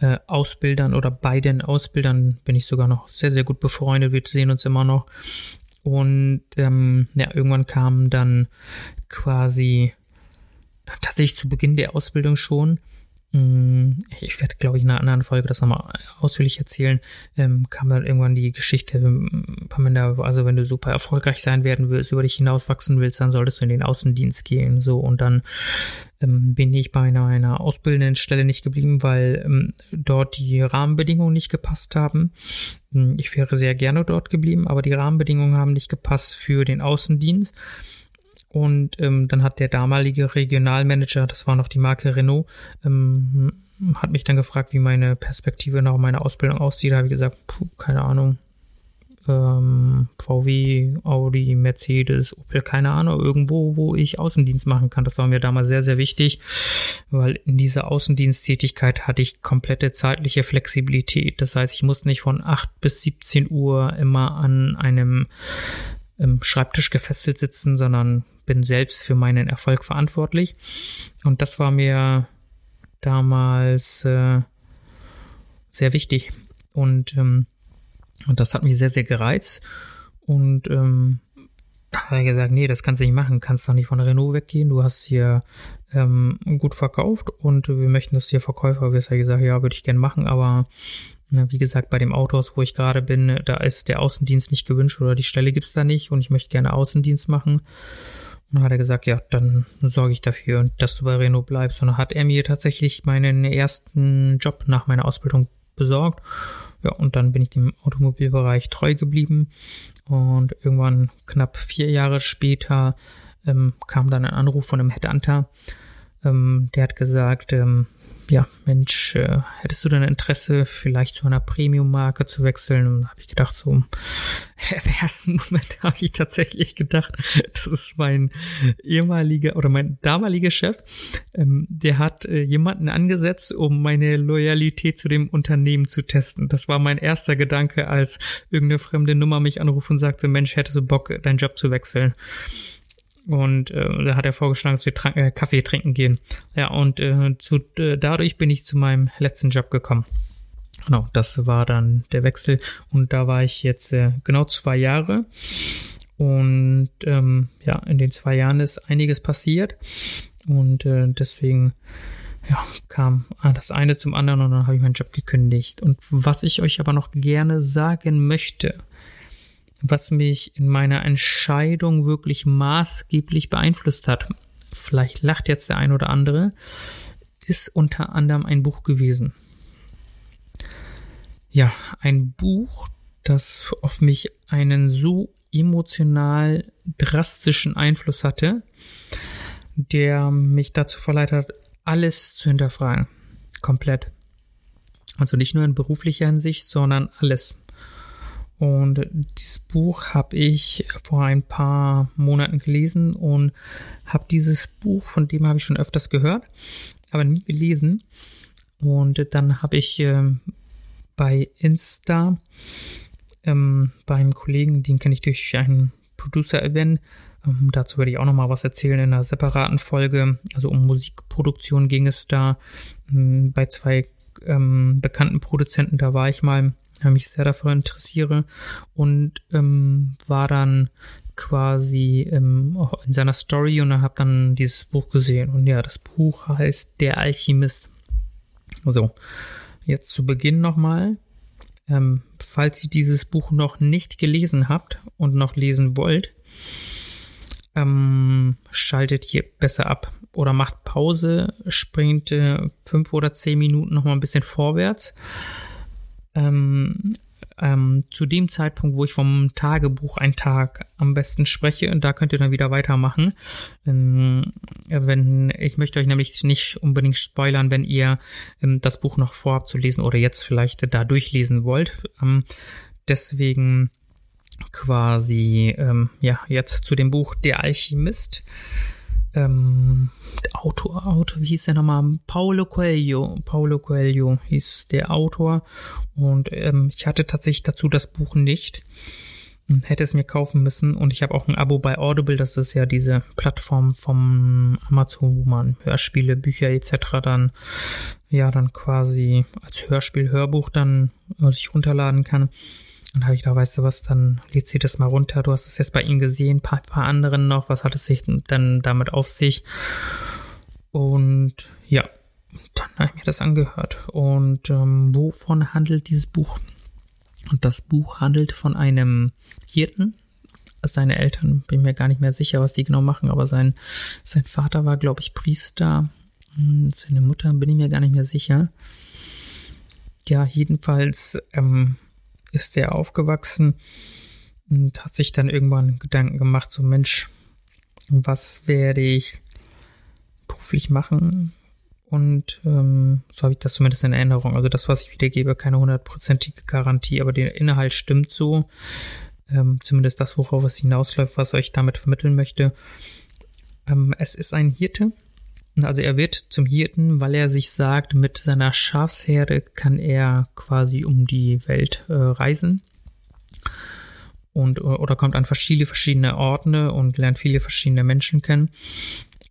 äh, Ausbildern oder beiden Ausbildern bin ich sogar noch sehr, sehr gut befreundet. Wir sehen uns immer noch. Und ähm, ja, irgendwann kam dann quasi tatsächlich zu Beginn der Ausbildung schon ich werde, glaube ich, in einer anderen Folge das nochmal ausführlich erzählen. Ähm, kam dann irgendwann die Geschichte, ähm, also wenn du super erfolgreich sein werden willst, über dich hinauswachsen willst, dann solltest du in den Außendienst gehen. So und dann ähm, bin ich bei einer, einer ausbildenden Stelle nicht geblieben, weil ähm, dort die Rahmenbedingungen nicht gepasst haben. Hm, ich wäre sehr gerne dort geblieben, aber die Rahmenbedingungen haben nicht gepasst für den Außendienst. Und ähm, dann hat der damalige Regionalmanager, das war noch die Marke Renault, ähm, hat mich dann gefragt, wie meine Perspektive nach meiner Ausbildung aussieht. Da habe ich gesagt, puh, keine Ahnung. Ähm, VW, Audi, Mercedes, Opel, keine Ahnung, irgendwo, wo ich Außendienst machen kann. Das war mir damals sehr, sehr wichtig, weil in dieser Außendiensttätigkeit hatte ich komplette zeitliche Flexibilität. Das heißt, ich musste nicht von 8 bis 17 Uhr immer an einem ähm, Schreibtisch gefesselt sitzen, sondern bin selbst für meinen Erfolg verantwortlich. Und das war mir damals äh, sehr wichtig. Und, ähm, und das hat mich sehr, sehr gereizt. Und ähm, da hat er gesagt, nee, das kannst du nicht machen, kannst doch nicht von Renault weggehen, du hast hier ähm, gut verkauft und wir möchten, dass hier Verkäufer wirst. Er gesagt, ja, würde ich gerne machen, aber wie gesagt, bei dem Autohaus, wo ich gerade bin, da ist der Außendienst nicht gewünscht oder die Stelle gibt's da nicht und ich möchte gerne Außendienst machen. Und dann hat er gesagt, ja, dann sorge ich dafür, dass du bei Renault bleibst. Und dann hat er mir tatsächlich meinen ersten Job nach meiner Ausbildung besorgt. Ja, und dann bin ich dem Automobilbereich treu geblieben. Und irgendwann knapp vier Jahre später ähm, kam dann ein Anruf von einem Headhunter. Ähm, der hat gesagt, ähm, ja, Mensch, äh, hättest du denn Interesse, vielleicht zu einer Premium-Marke zu wechseln? Und habe ich gedacht, so im ersten Moment habe ich tatsächlich gedacht, das ist mein ehemaliger oder mein damaliger Chef. Ähm, der hat äh, jemanden angesetzt, um meine Loyalität zu dem Unternehmen zu testen. Das war mein erster Gedanke, als irgendeine fremde Nummer mich anruft und sagte, Mensch, hättest du Bock, deinen Job zu wechseln? Und äh, da hat er vorgeschlagen, dass wir Trank äh, Kaffee trinken gehen. Ja, und äh, zu, äh, dadurch bin ich zu meinem letzten Job gekommen. Genau, das war dann der Wechsel. Und da war ich jetzt äh, genau zwei Jahre. Und ähm, ja, in den zwei Jahren ist einiges passiert. Und äh, deswegen ja, kam das eine zum anderen und dann habe ich meinen Job gekündigt. Und was ich euch aber noch gerne sagen möchte, was mich in meiner Entscheidung wirklich maßgeblich beeinflusst hat, vielleicht lacht jetzt der ein oder andere, ist unter anderem ein Buch gewesen. Ja, ein Buch, das auf mich einen so emotional drastischen Einfluss hatte, der mich dazu verleitet hat, alles zu hinterfragen. Komplett. Also nicht nur in beruflicher Hinsicht, sondern alles. Und dieses Buch habe ich vor ein paar Monaten gelesen und habe dieses Buch, von dem habe ich schon öfters gehört, aber nie gelesen. Und dann habe ich äh, bei Insta ähm, beim Kollegen, den kenne ich durch einen Producer-Event, ähm, dazu werde ich auch nochmal was erzählen in einer separaten Folge. Also um Musikproduktion ging es da ähm, bei zwei ähm, bekannten Produzenten, da war ich mal mich sehr dafür interessiere und ähm, war dann quasi ähm, in seiner Story und habe dann dieses Buch gesehen und ja, das Buch heißt Der Alchemist. So, jetzt zu Beginn nochmal. Ähm, falls ihr dieses Buch noch nicht gelesen habt und noch lesen wollt, ähm, schaltet hier besser ab oder macht Pause, springt äh, fünf oder zehn Minuten nochmal ein bisschen vorwärts ähm, ähm, zu dem Zeitpunkt, wo ich vom Tagebuch einen Tag am besten spreche, und da könnt ihr dann wieder weitermachen. Ähm, wenn, ich möchte euch nämlich nicht unbedingt spoilern, wenn ihr ähm, das Buch noch vorhabt zu lesen oder jetzt vielleicht da durchlesen wollt. Ähm, deswegen quasi, ähm, ja, jetzt zu dem Buch Der Alchemist ähm, Autor, Autor, wie hieß der nochmal? Paulo Coelho. Paulo Coelho hieß der Autor. Und ähm, ich hatte tatsächlich dazu das Buch nicht. Hätte es mir kaufen müssen. Und ich habe auch ein Abo bei Audible. Das ist ja diese Plattform vom Amazon, wo man Hörspiele, Bücher etc. dann, ja, dann quasi als Hörspiel, Hörbuch dann äh, sich runterladen kann. Und habe ich da, weißt du was, dann lädt sie das mal runter. Du hast es jetzt bei ihm gesehen, paar, paar anderen noch. Was hat es sich dann damit auf sich? Und ja, dann habe ich mir das angehört. Und ähm, wovon handelt dieses Buch? Und das Buch handelt von einem Hirten. Seine Eltern, bin mir gar nicht mehr sicher, was die genau machen, aber sein, sein Vater war, glaube ich, Priester. Hm, seine Mutter bin ich mir gar nicht mehr sicher. Ja, jedenfalls ähm, ist er aufgewachsen und hat sich dann irgendwann Gedanken gemacht, so Mensch, was werde ich beruflich machen? Und ähm, so habe ich das zumindest in Erinnerung. Also das, was ich wiedergebe, keine hundertprozentige Garantie, aber der Inhalt stimmt so. Ähm, zumindest das, worauf es hinausläuft, was ich damit vermitteln möchte. Ähm, es ist ein Hirte. Also er wird zum Hirten, weil er sich sagt, mit seiner Schafsherde kann er quasi um die Welt äh, reisen und oder kommt an viele verschiedene Orte und lernt viele verschiedene Menschen kennen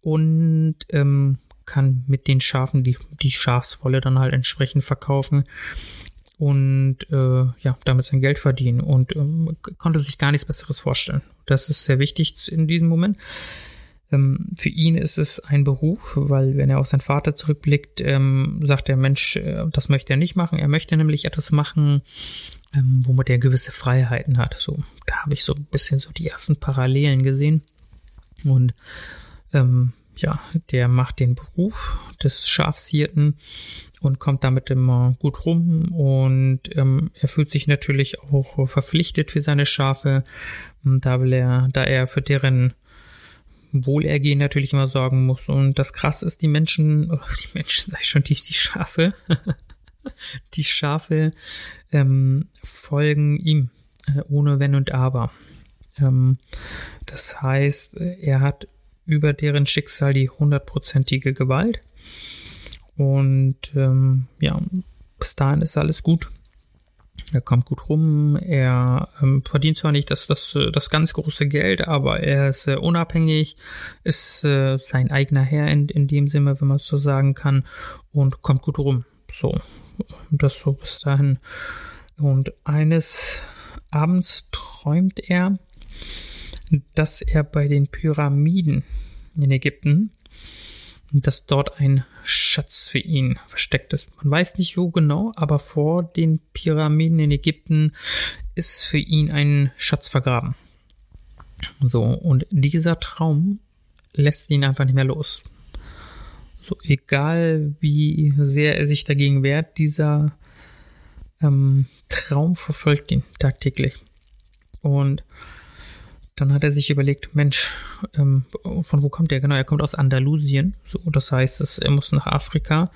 und ähm, kann mit den Schafen die, die Schafswolle dann halt entsprechend verkaufen und äh, ja, damit sein Geld verdienen und ähm, konnte sich gar nichts Besseres vorstellen. Das ist sehr wichtig in diesem Moment. Ähm, für ihn ist es ein Beruf, weil wenn er auf seinen Vater zurückblickt, ähm, sagt der Mensch, äh, das möchte er nicht machen. Er möchte nämlich etwas machen, ähm, womit er gewisse Freiheiten hat. So, da habe ich so ein bisschen so die ersten Parallelen gesehen. Und ähm, ja, der macht den Beruf des Schafshirten und kommt damit immer gut rum und ähm, er fühlt sich natürlich auch verpflichtet für seine Schafe, da will er, da er für deren Wohlergehen natürlich immer sorgen muss. Und das krass ist, die Menschen, oh, die Menschen, sag ich schon, die, die Schafe, die Schafe ähm, folgen ihm, äh, ohne Wenn und Aber. Ähm, das heißt, er hat über deren Schicksal die hundertprozentige Gewalt. Und ähm, ja, bis dahin ist alles gut. Er kommt gut rum, er ähm, verdient zwar nicht das, das, das ganz große Geld, aber er ist äh, unabhängig, ist äh, sein eigener Herr in, in dem Sinne, wenn man es so sagen kann, und kommt gut rum. So, das so bis dahin. Und eines Abends träumt er, dass er bei den Pyramiden in Ägypten, dass dort ein Schatz für ihn versteckt ist. Man weiß nicht wo genau, aber vor den Pyramiden in Ägypten ist für ihn ein Schatz vergraben. So, und dieser Traum lässt ihn einfach nicht mehr los. So, egal wie sehr er sich dagegen wehrt, dieser ähm, Traum verfolgt ihn tagtäglich. Und dann hat er sich überlegt, Mensch, ähm, von wo kommt er? Genau, er kommt aus Andalusien. So, das heißt, es, er muss nach Afrika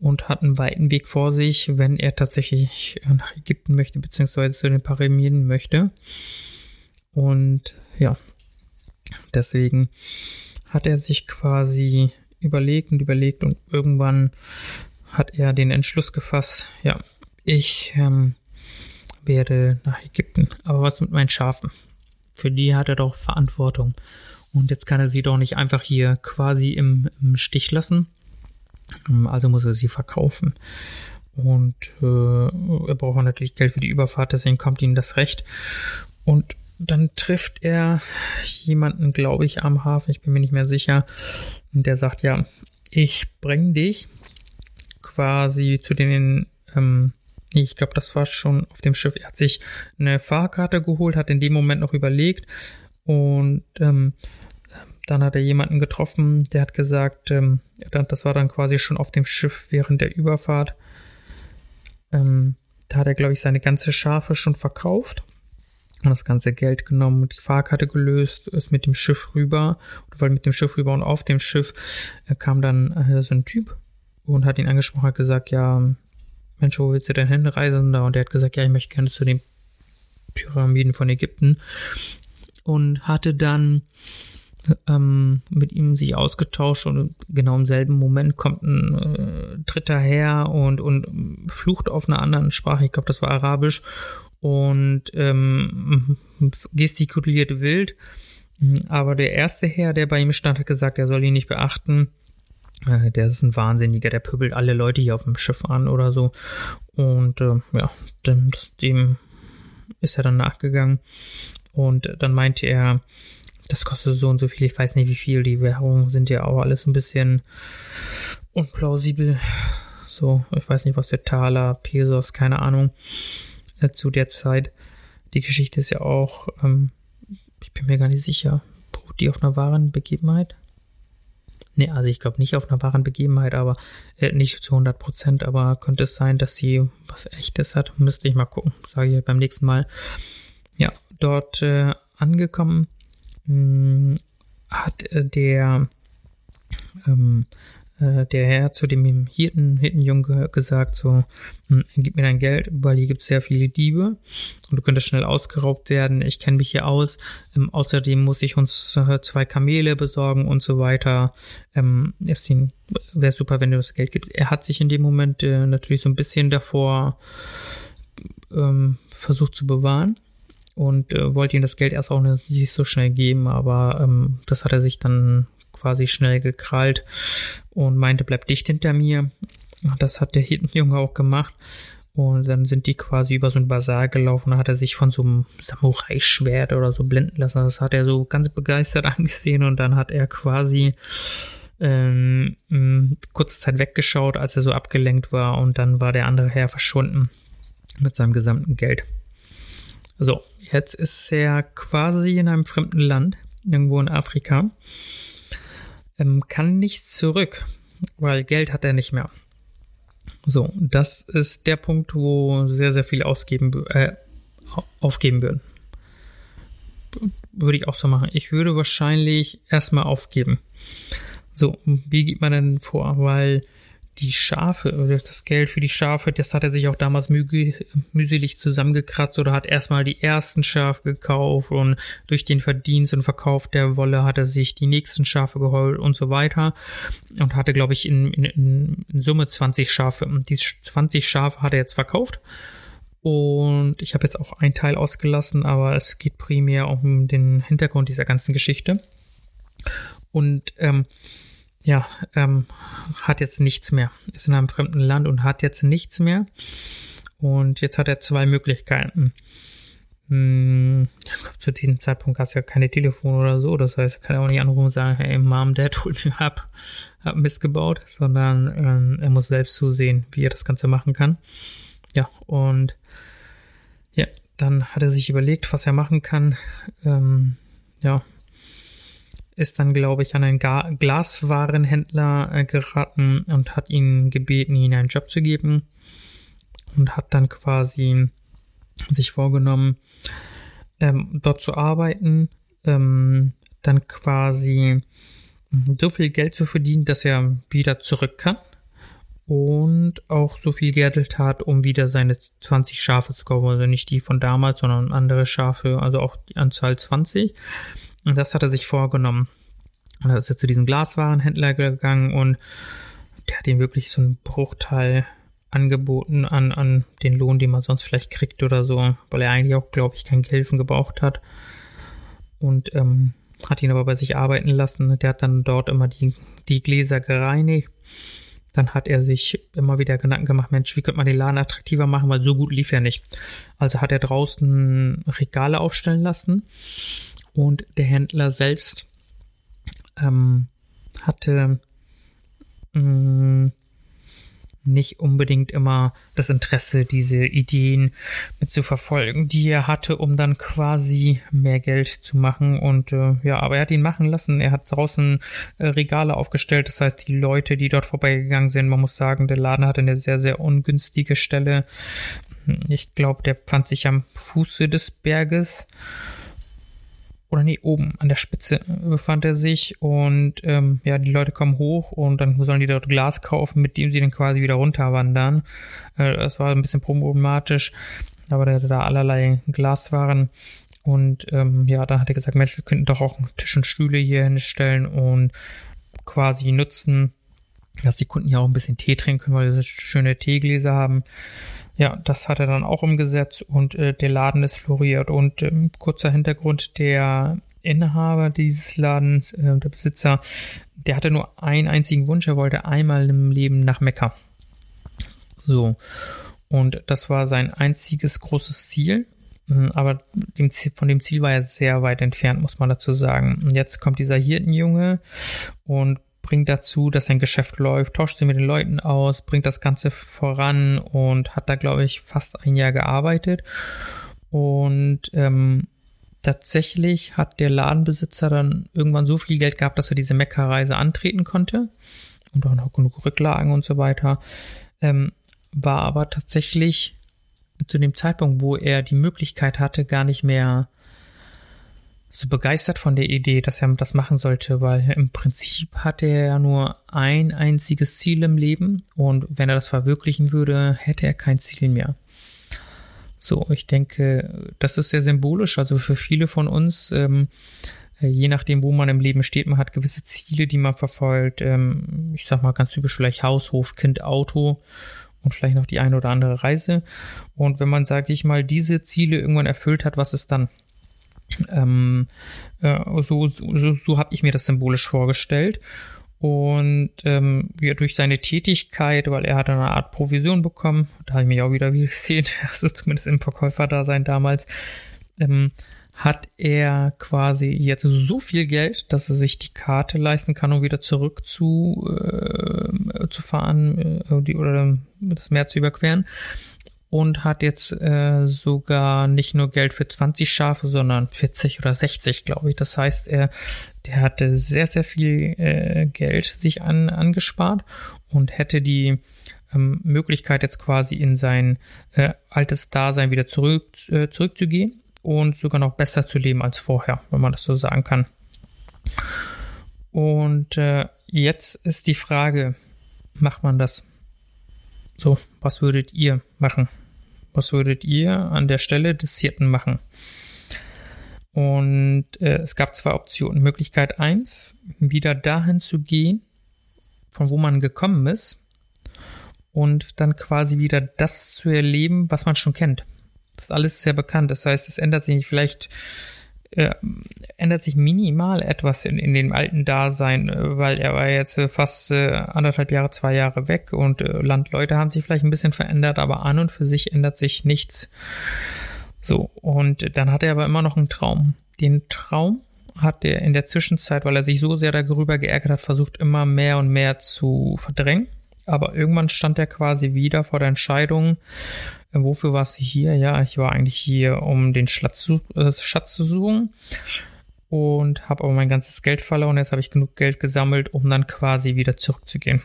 und hat einen weiten Weg vor sich, wenn er tatsächlich nach Ägypten möchte, beziehungsweise zu den Pyramiden möchte. Und ja, deswegen hat er sich quasi überlegt und überlegt und irgendwann hat er den Entschluss gefasst, ja, ich ähm, werde nach Ägypten. Aber was mit meinen Schafen? Für die hat er doch Verantwortung. Und jetzt kann er sie doch nicht einfach hier quasi im, im Stich lassen. Ähm, also muss er sie verkaufen. Und äh, er braucht natürlich Geld für die Überfahrt, deswegen kommt ihm das recht. Und dann trifft er jemanden, glaube ich, am Hafen, ich bin mir nicht mehr sicher. Und der sagt, ja, ich bringe dich quasi zu den ähm, ich glaube, das war schon auf dem Schiff. Er hat sich eine Fahrkarte geholt, hat in dem Moment noch überlegt und ähm, dann hat er jemanden getroffen, der hat gesagt, ähm, das war dann quasi schon auf dem Schiff während der Überfahrt. Ähm, da hat er, glaube ich, seine ganze Schafe schon verkauft und das ganze Geld genommen, die Fahrkarte gelöst, ist mit dem Schiff rüber, weil mit dem Schiff rüber und auf dem Schiff äh, kam dann äh, so ein Typ und hat ihn angesprochen, hat gesagt, ja, Mensch, wo willst du denn hinreisen? Und der hat gesagt, ja, ich möchte gerne zu den Pyramiden von Ägypten. Und hatte dann ähm, mit ihm sich ausgetauscht und genau im selben Moment kommt ein äh, Dritter her und, und flucht auf einer anderen Sprache. Ich glaube, das war Arabisch und ähm, gestikuliert wild. Aber der erste Herr, der bei ihm stand, hat gesagt, er soll ihn nicht beachten. Äh, der ist ein Wahnsinniger, der pöbelt alle Leute hier auf dem Schiff an oder so. Und äh, ja, dem, dem ist er dann nachgegangen. Und dann meinte er, das kostet so und so viel, ich weiß nicht wie viel, die Währungen sind ja auch alles ein bisschen unplausibel. So, ich weiß nicht, was der Taler, Pesos, keine Ahnung, äh, zu der Zeit. Die Geschichte ist ja auch, ähm, ich bin mir gar nicht sicher, beruht die auf einer wahren Begebenheit? Nee, also ich glaube nicht auf einer wahren Begebenheit, aber äh, nicht zu 100 Prozent, aber könnte es sein, dass sie was Echtes hat? Müsste ich mal gucken, sage ich beim nächsten Mal. Ja, dort äh, angekommen mh, hm, hat äh, der ähm, äh, der Herr zu dem Hirten, Hirtenjunge gesagt, so, hm, gib mir dein Geld, weil hier gibt es sehr viele Diebe und du könntest schnell ausgeraubt werden. Ich kenne mich hier aus. Ähm, außerdem muss ich uns äh, zwei Kamele besorgen und so weiter. Ähm, wäre super, wenn du das Geld gibst. Er hat sich in dem Moment äh, natürlich so ein bisschen davor ähm, versucht zu bewahren und äh, wollte ihm das Geld erst auch nicht so schnell geben, aber ähm, das hat er sich dann quasi schnell gekrallt und meinte, bleib dicht hinter mir. Das hat der Hirtenjunge auch gemacht. Und dann sind die quasi über so ein Bazar gelaufen. Da hat er sich von so einem Samurai-Schwert oder so blenden lassen. Das hat er so ganz begeistert angesehen. Und dann hat er quasi ähm, kurze Zeit weggeschaut, als er so abgelenkt war. Und dann war der andere Herr verschwunden mit seinem gesamten Geld. So, jetzt ist er quasi in einem fremden Land, irgendwo in Afrika ähm, kann nicht zurück, weil Geld hat er nicht mehr. So, das ist der Punkt, wo sehr, sehr viel ausgeben, äh, aufgeben würden. Würde ich auch so machen. Ich würde wahrscheinlich erstmal aufgeben. So, wie geht man denn vor? Weil die Schafe, oder das Geld für die Schafe, das hat er sich auch damals müh mühselig zusammengekratzt oder hat erstmal die ersten Schafe gekauft und durch den Verdienst und Verkauf der Wolle hat er sich die nächsten Schafe geholt und so weiter und hatte, glaube ich, in, in, in Summe 20 Schafe. Und die 20 Schafe hat er jetzt verkauft. Und ich habe jetzt auch einen Teil ausgelassen, aber es geht primär um den Hintergrund dieser ganzen Geschichte. Und ähm, ja, ähm, hat jetzt nichts mehr. Ist in einem fremden Land und hat jetzt nichts mehr. Und jetzt hat er zwei Möglichkeiten. Hm, zu diesem Zeitpunkt gab es ja keine Telefon oder so. Das heißt, er kann auch nicht anrufen und sagen, hey, Mom, Dad, hol mich ab, hab Mist gebaut, sondern ähm, er muss selbst zusehen, wie er das Ganze machen kann. Ja, und ja, dann hat er sich überlegt, was er machen kann. Ähm, ja, ist dann, glaube ich, an einen Ga Glaswarenhändler äh, geraten und hat ihn gebeten, ihm einen Job zu geben und hat dann quasi sich vorgenommen, ähm, dort zu arbeiten, ähm, dann quasi so viel Geld zu verdienen, dass er wieder zurück kann und auch so viel Geld hat, um wieder seine 20 Schafe zu kaufen. Also nicht die von damals, sondern andere Schafe, also auch die Anzahl 20. Und das hat er sich vorgenommen. Und da ist er zu diesem Glaswarenhändler gegangen und der hat ihm wirklich so einen Bruchteil angeboten an, an den Lohn, den man sonst vielleicht kriegt oder so, weil er eigentlich auch, glaube ich, kein Gehilfen gebraucht hat. Und ähm, hat ihn aber bei sich arbeiten lassen. Der hat dann dort immer die, die Gläser gereinigt. Dann hat er sich immer wieder Gedanken gemacht, Mensch, wie könnte man den Laden attraktiver machen, weil so gut lief er nicht. Also hat er draußen Regale aufstellen lassen und der Händler selbst ähm, hatte mh, mm, nicht unbedingt immer das Interesse, diese Ideen mit zu verfolgen, die er hatte, um dann quasi mehr Geld zu machen. Und äh, ja, aber er hat ihn machen lassen. Er hat draußen äh, Regale aufgestellt. Das heißt, die Leute, die dort vorbeigegangen sind, man muss sagen, der Laden hatte eine sehr, sehr ungünstige Stelle. Ich glaube, der fand sich am Fuße des Berges oder nee, oben an der Spitze befand er sich und ähm, ja, die Leute kommen hoch und dann sollen die dort Glas kaufen, mit dem sie dann quasi wieder runterwandern. Äh, das war ein bisschen problematisch, aber da, da allerlei Glaswaren und ähm, ja, dann hat er gesagt, Mensch, wir könnten doch auch Tisch und Stühle hier hinstellen und quasi nutzen, dass die Kunden hier auch ein bisschen Tee trinken können, weil sie schöne Teegläser haben. Ja, das hat er dann auch umgesetzt und äh, der Laden ist floriert. Und ähm, kurzer Hintergrund, der Inhaber dieses Ladens, äh, der Besitzer, der hatte nur einen einzigen Wunsch, er wollte einmal im Leben nach Mekka. So. Und das war sein einziges großes Ziel. hm, aber dem Ziel, von dem Ziel war er sehr weit entfernt, muss man dazu sagen. Und jetzt kommt dieser Hirtenjunge und bringt dazu, dass sein Geschäft läuft, tauscht sie mit den Leuten aus, bringt das Ganze voran und hat da, glaube ich, fast ein Jahr gearbeitet. Und ähm, tatsächlich hat der Ladenbesitzer dann irgendwann so viel Geld gehabt, dass er diese Mekka-Reise antreten konnte und auch noch genug Rücklagen und so weiter. Ähm, war aber tatsächlich zu dem Zeitpunkt, wo er die Möglichkeit hatte, gar nicht mehr so begeistert von der Idee, dass er das machen sollte, weil im Prinzip hatte er ja nur ein einziges Ziel im Leben und wenn er das verwirklichen würde, hätte er kein Ziel mehr. So, ich denke, das ist sehr symbolisch. Also für viele von uns, ähm, je nachdem, wo man im Leben steht, man hat gewisse Ziele, die man verfolgt. Ähm, ich sag mal ganz typisch vielleicht Haus, Hof, Kind, Auto und vielleicht noch die eine oder andere Reise. Und wenn man, sage ich mal, diese Ziele irgendwann erfüllt hat, was ist dann? Ähm, äh, so so, so habe ich mir das symbolisch vorgestellt. Und ähm, ja, durch seine Tätigkeit, weil er hat eine Art Provision bekommen, da habe ich mich auch wieder gesehen, also zumindest im Verkäuferdasein damals, ähm, hat er quasi jetzt so viel Geld, dass er sich die Karte leisten kann, um wieder zurück zu, äh, zu fahren äh, die, oder das Meer zu überqueren und hat jetzt äh, sogar nicht nur Geld für 20 Schafe, sondern 40 oder 60, glaube ich. Das heißt, er der hatte sehr, sehr viel äh, Geld sich an, angespart und hätte die ähm, Möglichkeit jetzt quasi in sein äh, altes Dasein wieder zurück, äh, zurückzugehen und sogar noch besser zu leben als vorher, wenn man das so sagen kann. Und äh, jetzt ist die Frage, macht man das? So, was würdet ihr machen? Was würdet ihr an der Stelle des Vierten machen? Und äh, es gab zwei Optionen. Möglichkeit eins, wieder dahin zu gehen, von wo man gekommen ist, und dann quasi wieder das zu erleben, was man schon kennt. Das ist alles sehr bekannt. Das heißt, es ändert sich nicht vielleicht äh, ändert sich minimal etwas in, in dem alten Dasein, äh, weil er war jetzt äh, fast äh, anderthalb Jahre, zwei Jahre weg und äh, Landleute haben sich vielleicht ein bisschen verändert, aber an und für sich ändert sich nichts. So, und dann hat er aber immer noch einen Traum. Den Traum hat er in der Zwischenzeit, weil er sich so sehr darüber geärgert hat, versucht immer mehr und mehr zu verdrängen. Aber irgendwann stand er quasi wieder vor der Entscheidung, Wofür warst du hier? Ja, ich war eigentlich hier, um den Schatz zu, äh, Schatz zu suchen und habe aber mein ganzes Geld verloren. Jetzt habe ich genug Geld gesammelt, um dann quasi wieder zurückzugehen.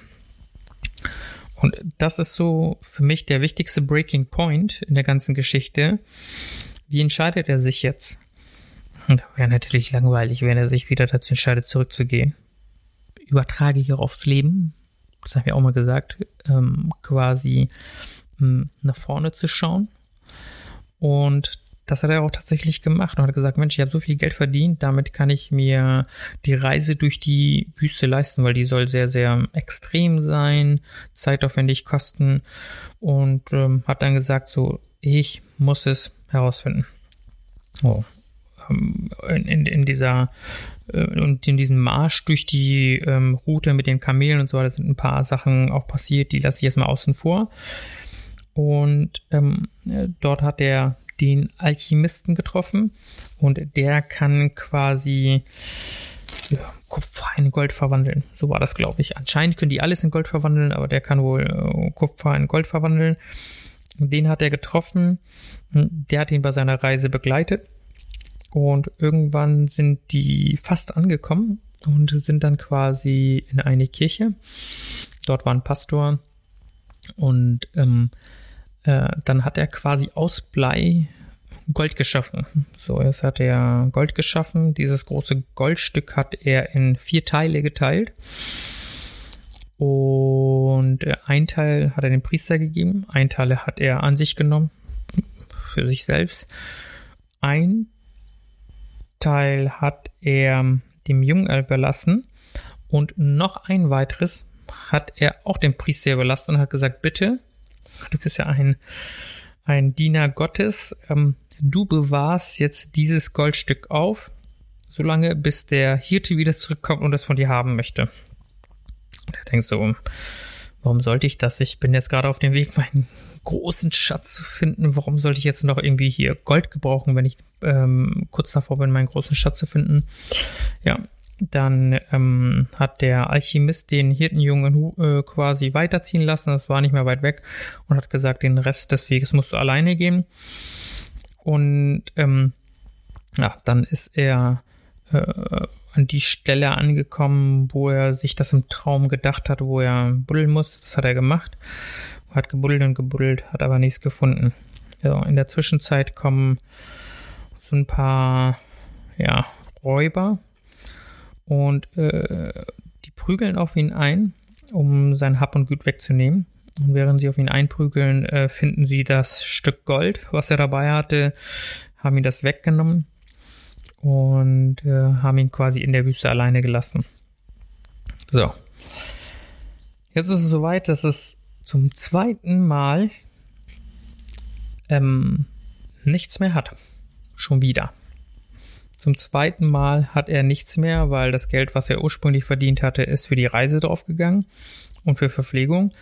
Und das ist so für mich der wichtigste Breaking Point in der ganzen Geschichte. Wie entscheidet er sich jetzt? Wäre natürlich langweilig, wenn er sich wieder dazu entscheidet, zurückzugehen. Übertrage hier aufs Leben. Das habe ich auch mal gesagt. Ähm, quasi nach vorne zu schauen. Und das hat er auch tatsächlich gemacht und hat gesagt, Mensch, ich habe so viel Geld verdient, damit kann ich mir die Reise durch die Wüste leisten, weil die soll sehr, sehr extrem sein, zeitaufwendig kosten und ähm, hat dann gesagt, so, ich muss es herausfinden. Oh. Ähm, in, in, dieser äh, und in diesem Marsch durch die ähm, Route mit den Kamelen und so weiter sind ein paar Sachen auch passiert, die lasse ich jetzt mal außen vor. Und ähm, dort hat er den Alchemisten getroffen und der kann quasi ja, Kupfer in Gold verwandeln. So war das, glaube ich. Anscheinend können die alles in Gold verwandeln, aber der kann wohl äh, Kupfer in Gold verwandeln. Den hat er getroffen. Der hat ihn bei seiner Reise begleitet. Und irgendwann sind die fast angekommen und sind dann quasi in eine Kirche. Dort war ein Pastor. Und ähm, äh, dann hat er quasi aus Blei Gold geschaffen. So, jetzt hat er Gold geschaffen. Dieses große Goldstück hat er in vier Teile geteilt. Und äh, ein Teil hat er dem Priester gegeben, ein Teil hat er an sich genommen, für sich selbst. Ein Teil hat er dem Jungen überlassen und noch ein weiteres hat er auch dem Priester überlassen und hat gesagt, bitte du bist ja ein, ein Diener Gottes, ähm, du bewahrst jetzt dieses Goldstück auf, solange bis der Hirte wieder zurückkommt und es von dir haben möchte. Und er denkt so, warum sollte ich das? Ich bin jetzt gerade auf dem Weg, mein großen Schatz zu finden. Warum sollte ich jetzt noch irgendwie hier Gold gebrauchen, wenn ich ähm, kurz davor bin, meinen großen Schatz zu finden? Ja, dann ähm, hat der Alchemist den Hirtenjungen äh, quasi weiterziehen lassen. Das war nicht mehr weit weg und hat gesagt, den Rest des Weges musst du alleine gehen. Und ähm, ja, dann ist er äh, an die Stelle angekommen, wo er sich das im Traum gedacht hat, wo er buddeln muss. Das hat er gemacht. Hat gebuddelt und gebuddelt, hat aber nichts gefunden. So, in der Zwischenzeit kommen so ein paar ja, Räuber und äh, die prügeln auf ihn ein, um sein Hab und Gut wegzunehmen. Und während sie auf ihn einprügeln, äh, finden sie das Stück Gold, was er dabei hatte, haben ihn das weggenommen und äh, haben ihn quasi in der Wüste alleine gelassen. So. Jetzt ist es soweit, dass es zum zweiten Mal ähm, nichts mehr hat. Schon wieder. Zum zweiten Mal hat er nichts mehr, weil das Geld, was er ursprünglich verdient hatte, ist für die Reise draufgegangen und für Verpflegung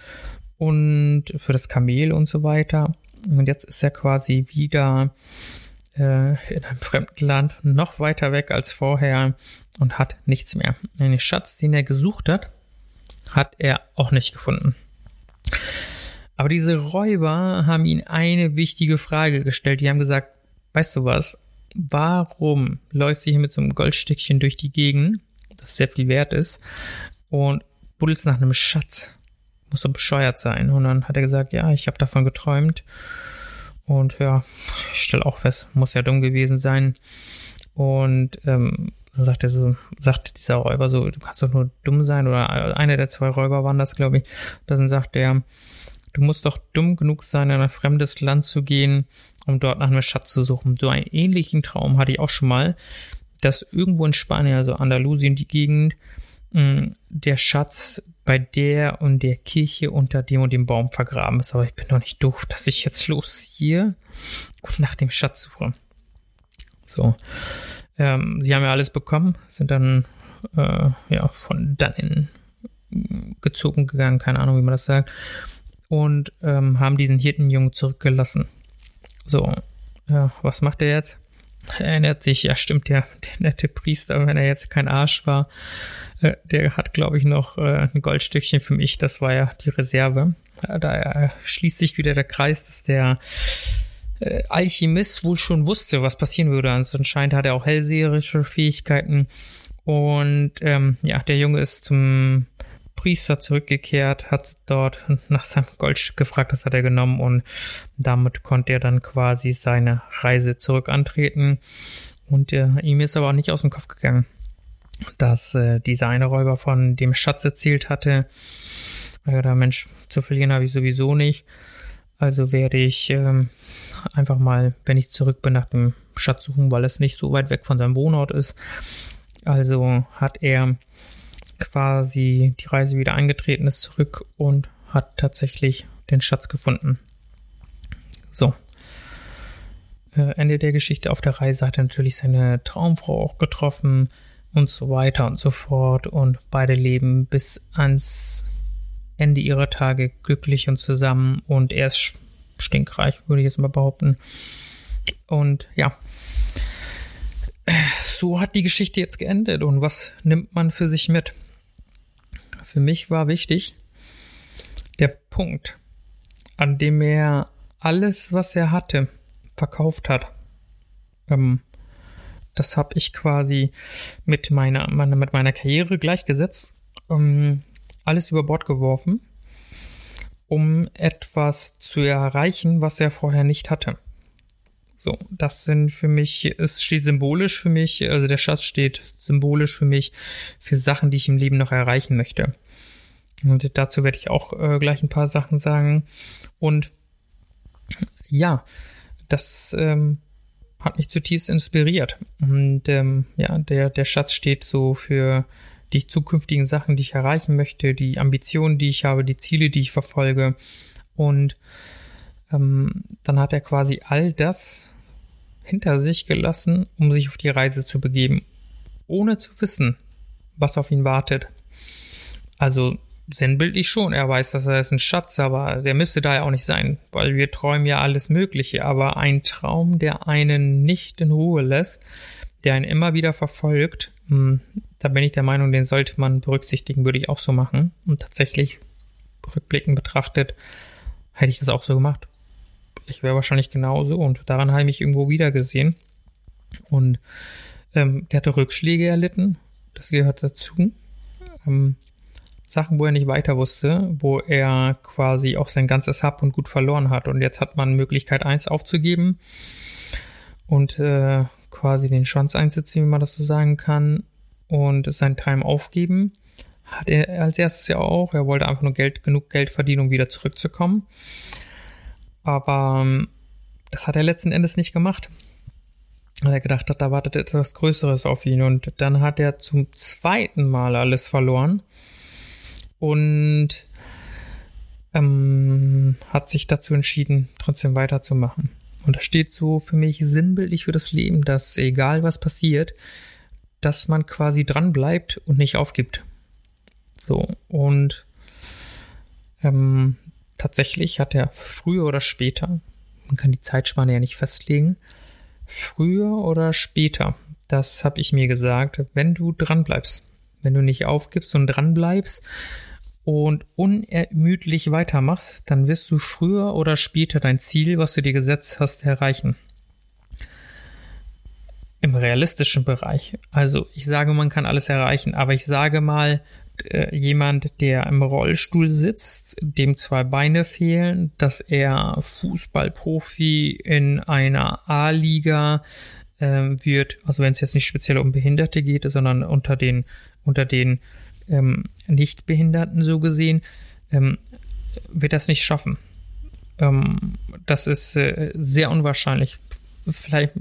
und für das Kamel und so weiter. Und jetzt ist er quasi wieder äh, in einem fremden Land, noch weiter weg als vorher und hat nichts mehr. Den Schatz, den er gesucht hat, hat er auch nicht gefunden. Aber diese Räuber haben ihn eine wichtige Frage gestellt. Die haben gesagt, weißt du was, warum läufst du hier mit so einem Goldstückchen durch die Gegend, das sehr viel wert ist, und buddelst nach einem Schatz? Muss so bescheuert sein. Und dann hat er gesagt, ja, ich habe davon geträumt. Und ja, ich stelle auch fest, muss ja dumm gewesen sein. Und ähm, dann sagt er so, sagt dieser Räuber so, du kannst doch nur dumm sein, oder einer der zwei Räuber waren das, glaube ich. Dann sagt er, du musst doch dumm genug sein, in ein fremdes Land zu gehen, um dort nach einem Schatz zu suchen. So einen ähnlichen Traum hatte ich auch schon mal, dass irgendwo in Spanien, also Andalusien, die Gegend, mm, der Schatz bei der und der Kirche unter dem und dem Baum vergraben ist. Aber ich bin doch nicht doof, dass ich jetzt losziehe und nach dem Schatz suche. So. Ähm, sie haben ja alles bekommen, sind dann äh, ja von dann gezogen gegangen, keine Ahnung, wie man das sagt, und ähm, haben diesen Hirtenjungen zurückgelassen. So, ja, was macht er jetzt? Er erinnert sich, ja stimmt, der, der nette Priester, wenn er jetzt kein Arsch war, äh, der hat, glaube ich, noch äh, ein Goldstückchen für mich, das war ja die Reserve. Da schließt sich wieder der Kreis, dass der äh, Alchemist wohl schon wusste, was passieren würde. Also anscheinend hat er auch hellseherische Fähigkeiten. Und ähm, ja, der Junge ist zum Priester zurückgekehrt, hat dort nach seinem Goldstück gefragt, das hat er genommen und damit konnte er dann quasi seine Reise zurück antreten. Und äh, ihm ist aber auch nicht aus dem Kopf gegangen, dass äh, dieser eine Räuber von dem Schatz erzählt hatte. Ja, der Mensch, zu verlieren habe ich sowieso nicht. Also werde ich ähm, einfach mal, wenn ich zurück bin, nach dem Schatz suchen, weil es nicht so weit weg von seinem Wohnort ist. Also hat er quasi die Reise wieder eingetreten ist zurück und hat tatsächlich den Schatz gefunden. So. Äh, Ende der Geschichte auf der Reise hat er natürlich seine Traumfrau auch getroffen und so weiter und so fort und beide leben bis ans Ende ihrer Tage glücklich und zusammen und er ist stinkreich, würde ich jetzt mal behaupten. Und ja, so hat die Geschichte jetzt geendet und was nimmt man für sich mit? Für mich war wichtig der Punkt, an dem er alles, was er hatte, verkauft hat. Ähm, das habe ich quasi mit meiner, meine, mit meiner Karriere gleichgesetzt, ähm, alles über Bord geworfen, um etwas zu erreichen, was er vorher nicht hatte. So, das sind für mich, es steht symbolisch für mich, also der Schatz steht symbolisch für mich für Sachen, die ich im Leben noch erreichen möchte. Und dazu werde ich auch äh, gleich ein paar Sachen sagen. Und ja, das ähm, hat mich zutiefst inspiriert. Und ähm, ja, der, der Schatz steht so für die zukünftigen Sachen, die ich erreichen möchte, die Ambitionen, die ich habe, die Ziele, die ich verfolge. Und ähm, dann hat er quasi all das hinter sich gelassen, um sich auf die Reise zu begeben, ohne zu wissen, was auf ihn wartet. Also sinnbildlich schon. Er weiß, dass er ist ein Schatz, aber der müsste da ja auch nicht sein, weil wir träumen ja alles Mögliche. Aber ein Traum, der einen nicht in Ruhe lässt, der einen immer wieder verfolgt, hm, da bin ich der Meinung, den sollte man berücksichtigen, würde ich auch so machen. Und tatsächlich, rückblickend betrachtet, hätte ich das auch so gemacht. Ich wäre wahrscheinlich genauso und daran habe ich mich irgendwo wieder gesehen. Und ähm, der hatte Rückschläge erlitten, das gehört dazu. Ähm, Sachen, wo er nicht weiter wusste, wo er quasi auch sein ganzes Hab und Gut verloren hat. Und jetzt hat man Möglichkeit eins aufzugeben und äh, quasi den Schwanz einzuziehen, wie man das so sagen kann, und sein Time aufgeben. Hat er als erstes ja auch. Er wollte einfach nur Geld, genug Geld verdienen, um wieder zurückzukommen. Aber ähm, das hat er letzten Endes nicht gemacht. Weil er gedacht hat, da wartet etwas Größeres auf ihn. Und dann hat er zum zweiten Mal alles verloren und ähm, hat sich dazu entschieden, trotzdem weiterzumachen. Und das steht so für mich sinnbildlich für das Leben, dass egal was passiert, dass man quasi dran bleibt und nicht aufgibt. So, und ähm, tatsächlich hat er früher oder später, man kann die Zeitspanne ja nicht festlegen, früher oder später, das habe ich mir gesagt, wenn du dran bleibst, wenn du nicht aufgibst und dran bleibst, und unermüdlich weitermachst, dann wirst du früher oder später dein Ziel, was du dir gesetzt hast, erreichen. Im realistischen Bereich. Also ich sage, man kann alles erreichen, aber ich sage mal, äh, jemand, der im Rollstuhl sitzt, dem zwei Beine fehlen, dass er Fußballprofi in einer A-Liga äh, wird, also wenn es jetzt nicht speziell um Behinderte geht, sondern unter den, unter den ähm, Nichtbehinderten so gesehen, ähm, wird das nicht schaffen. Ähm, das ist äh, sehr unwahrscheinlich. Vielleicht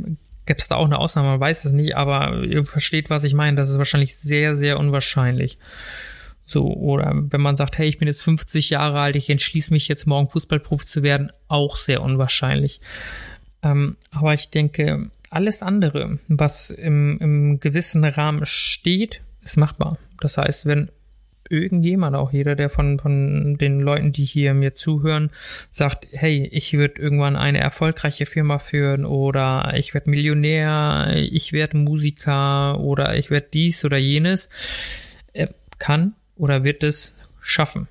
gäbe es da auch eine Ausnahme, man weiß es nicht, aber ihr versteht, was ich meine. Das ist wahrscheinlich sehr, sehr unwahrscheinlich. So, oder wenn man sagt, hey, ich bin jetzt 50 Jahre alt, ich entschließe mich jetzt morgen Fußballprofi zu werden, auch sehr unwahrscheinlich. Ähm, aber ich denke, alles andere, was im, im gewissen Rahmen steht, ist machbar. Das heißt, wenn irgendjemand, auch jeder, der von, von den Leuten, die hier mir zuhören, sagt, hey, ich würde irgendwann eine erfolgreiche Firma führen oder ich werde Millionär, ich werde Musiker oder ich werde dies oder jenes, er kann oder wird es schaffen.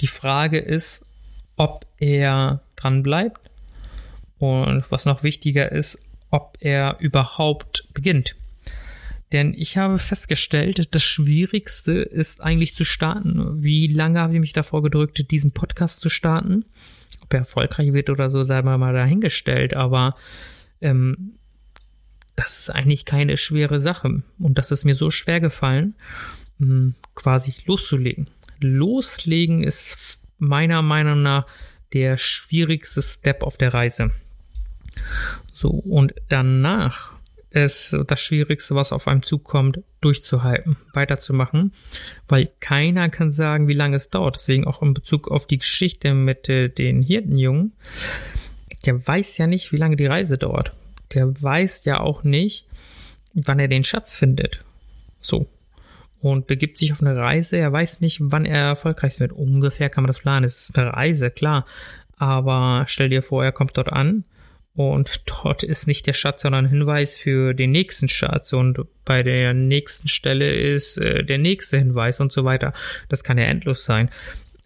Die Frage ist, ob er dran bleibt und was noch wichtiger ist, ob er überhaupt beginnt. Denn ich habe festgestellt, das Schwierigste ist eigentlich zu starten. Wie lange habe ich mich davor gedrückt, diesen Podcast zu starten? Ob er erfolgreich wird oder so, sei mal dahingestellt. Aber ähm, das ist eigentlich keine schwere Sache. Und das ist mir so schwer gefallen, hm, quasi loszulegen. Loslegen ist meiner Meinung nach der schwierigste Step auf der Reise. So, und danach ist das Schwierigste, was auf einem zukommt, durchzuhalten, weiterzumachen, weil keiner kann sagen, wie lange es dauert. Deswegen auch in Bezug auf die Geschichte mit äh, den Hirtenjungen, der weiß ja nicht, wie lange die Reise dauert. Der weiß ja auch nicht, wann er den Schatz findet. So. Und begibt sich auf eine Reise. Er weiß nicht, wann er erfolgreich wird. Ungefähr kann man das planen. Es ist eine Reise, klar. Aber stell dir vor, er kommt dort an und dort ist nicht der Schatz, sondern ein Hinweis für den nächsten Schatz. Und bei der nächsten Stelle ist äh, der nächste Hinweis und so weiter. Das kann ja endlos sein.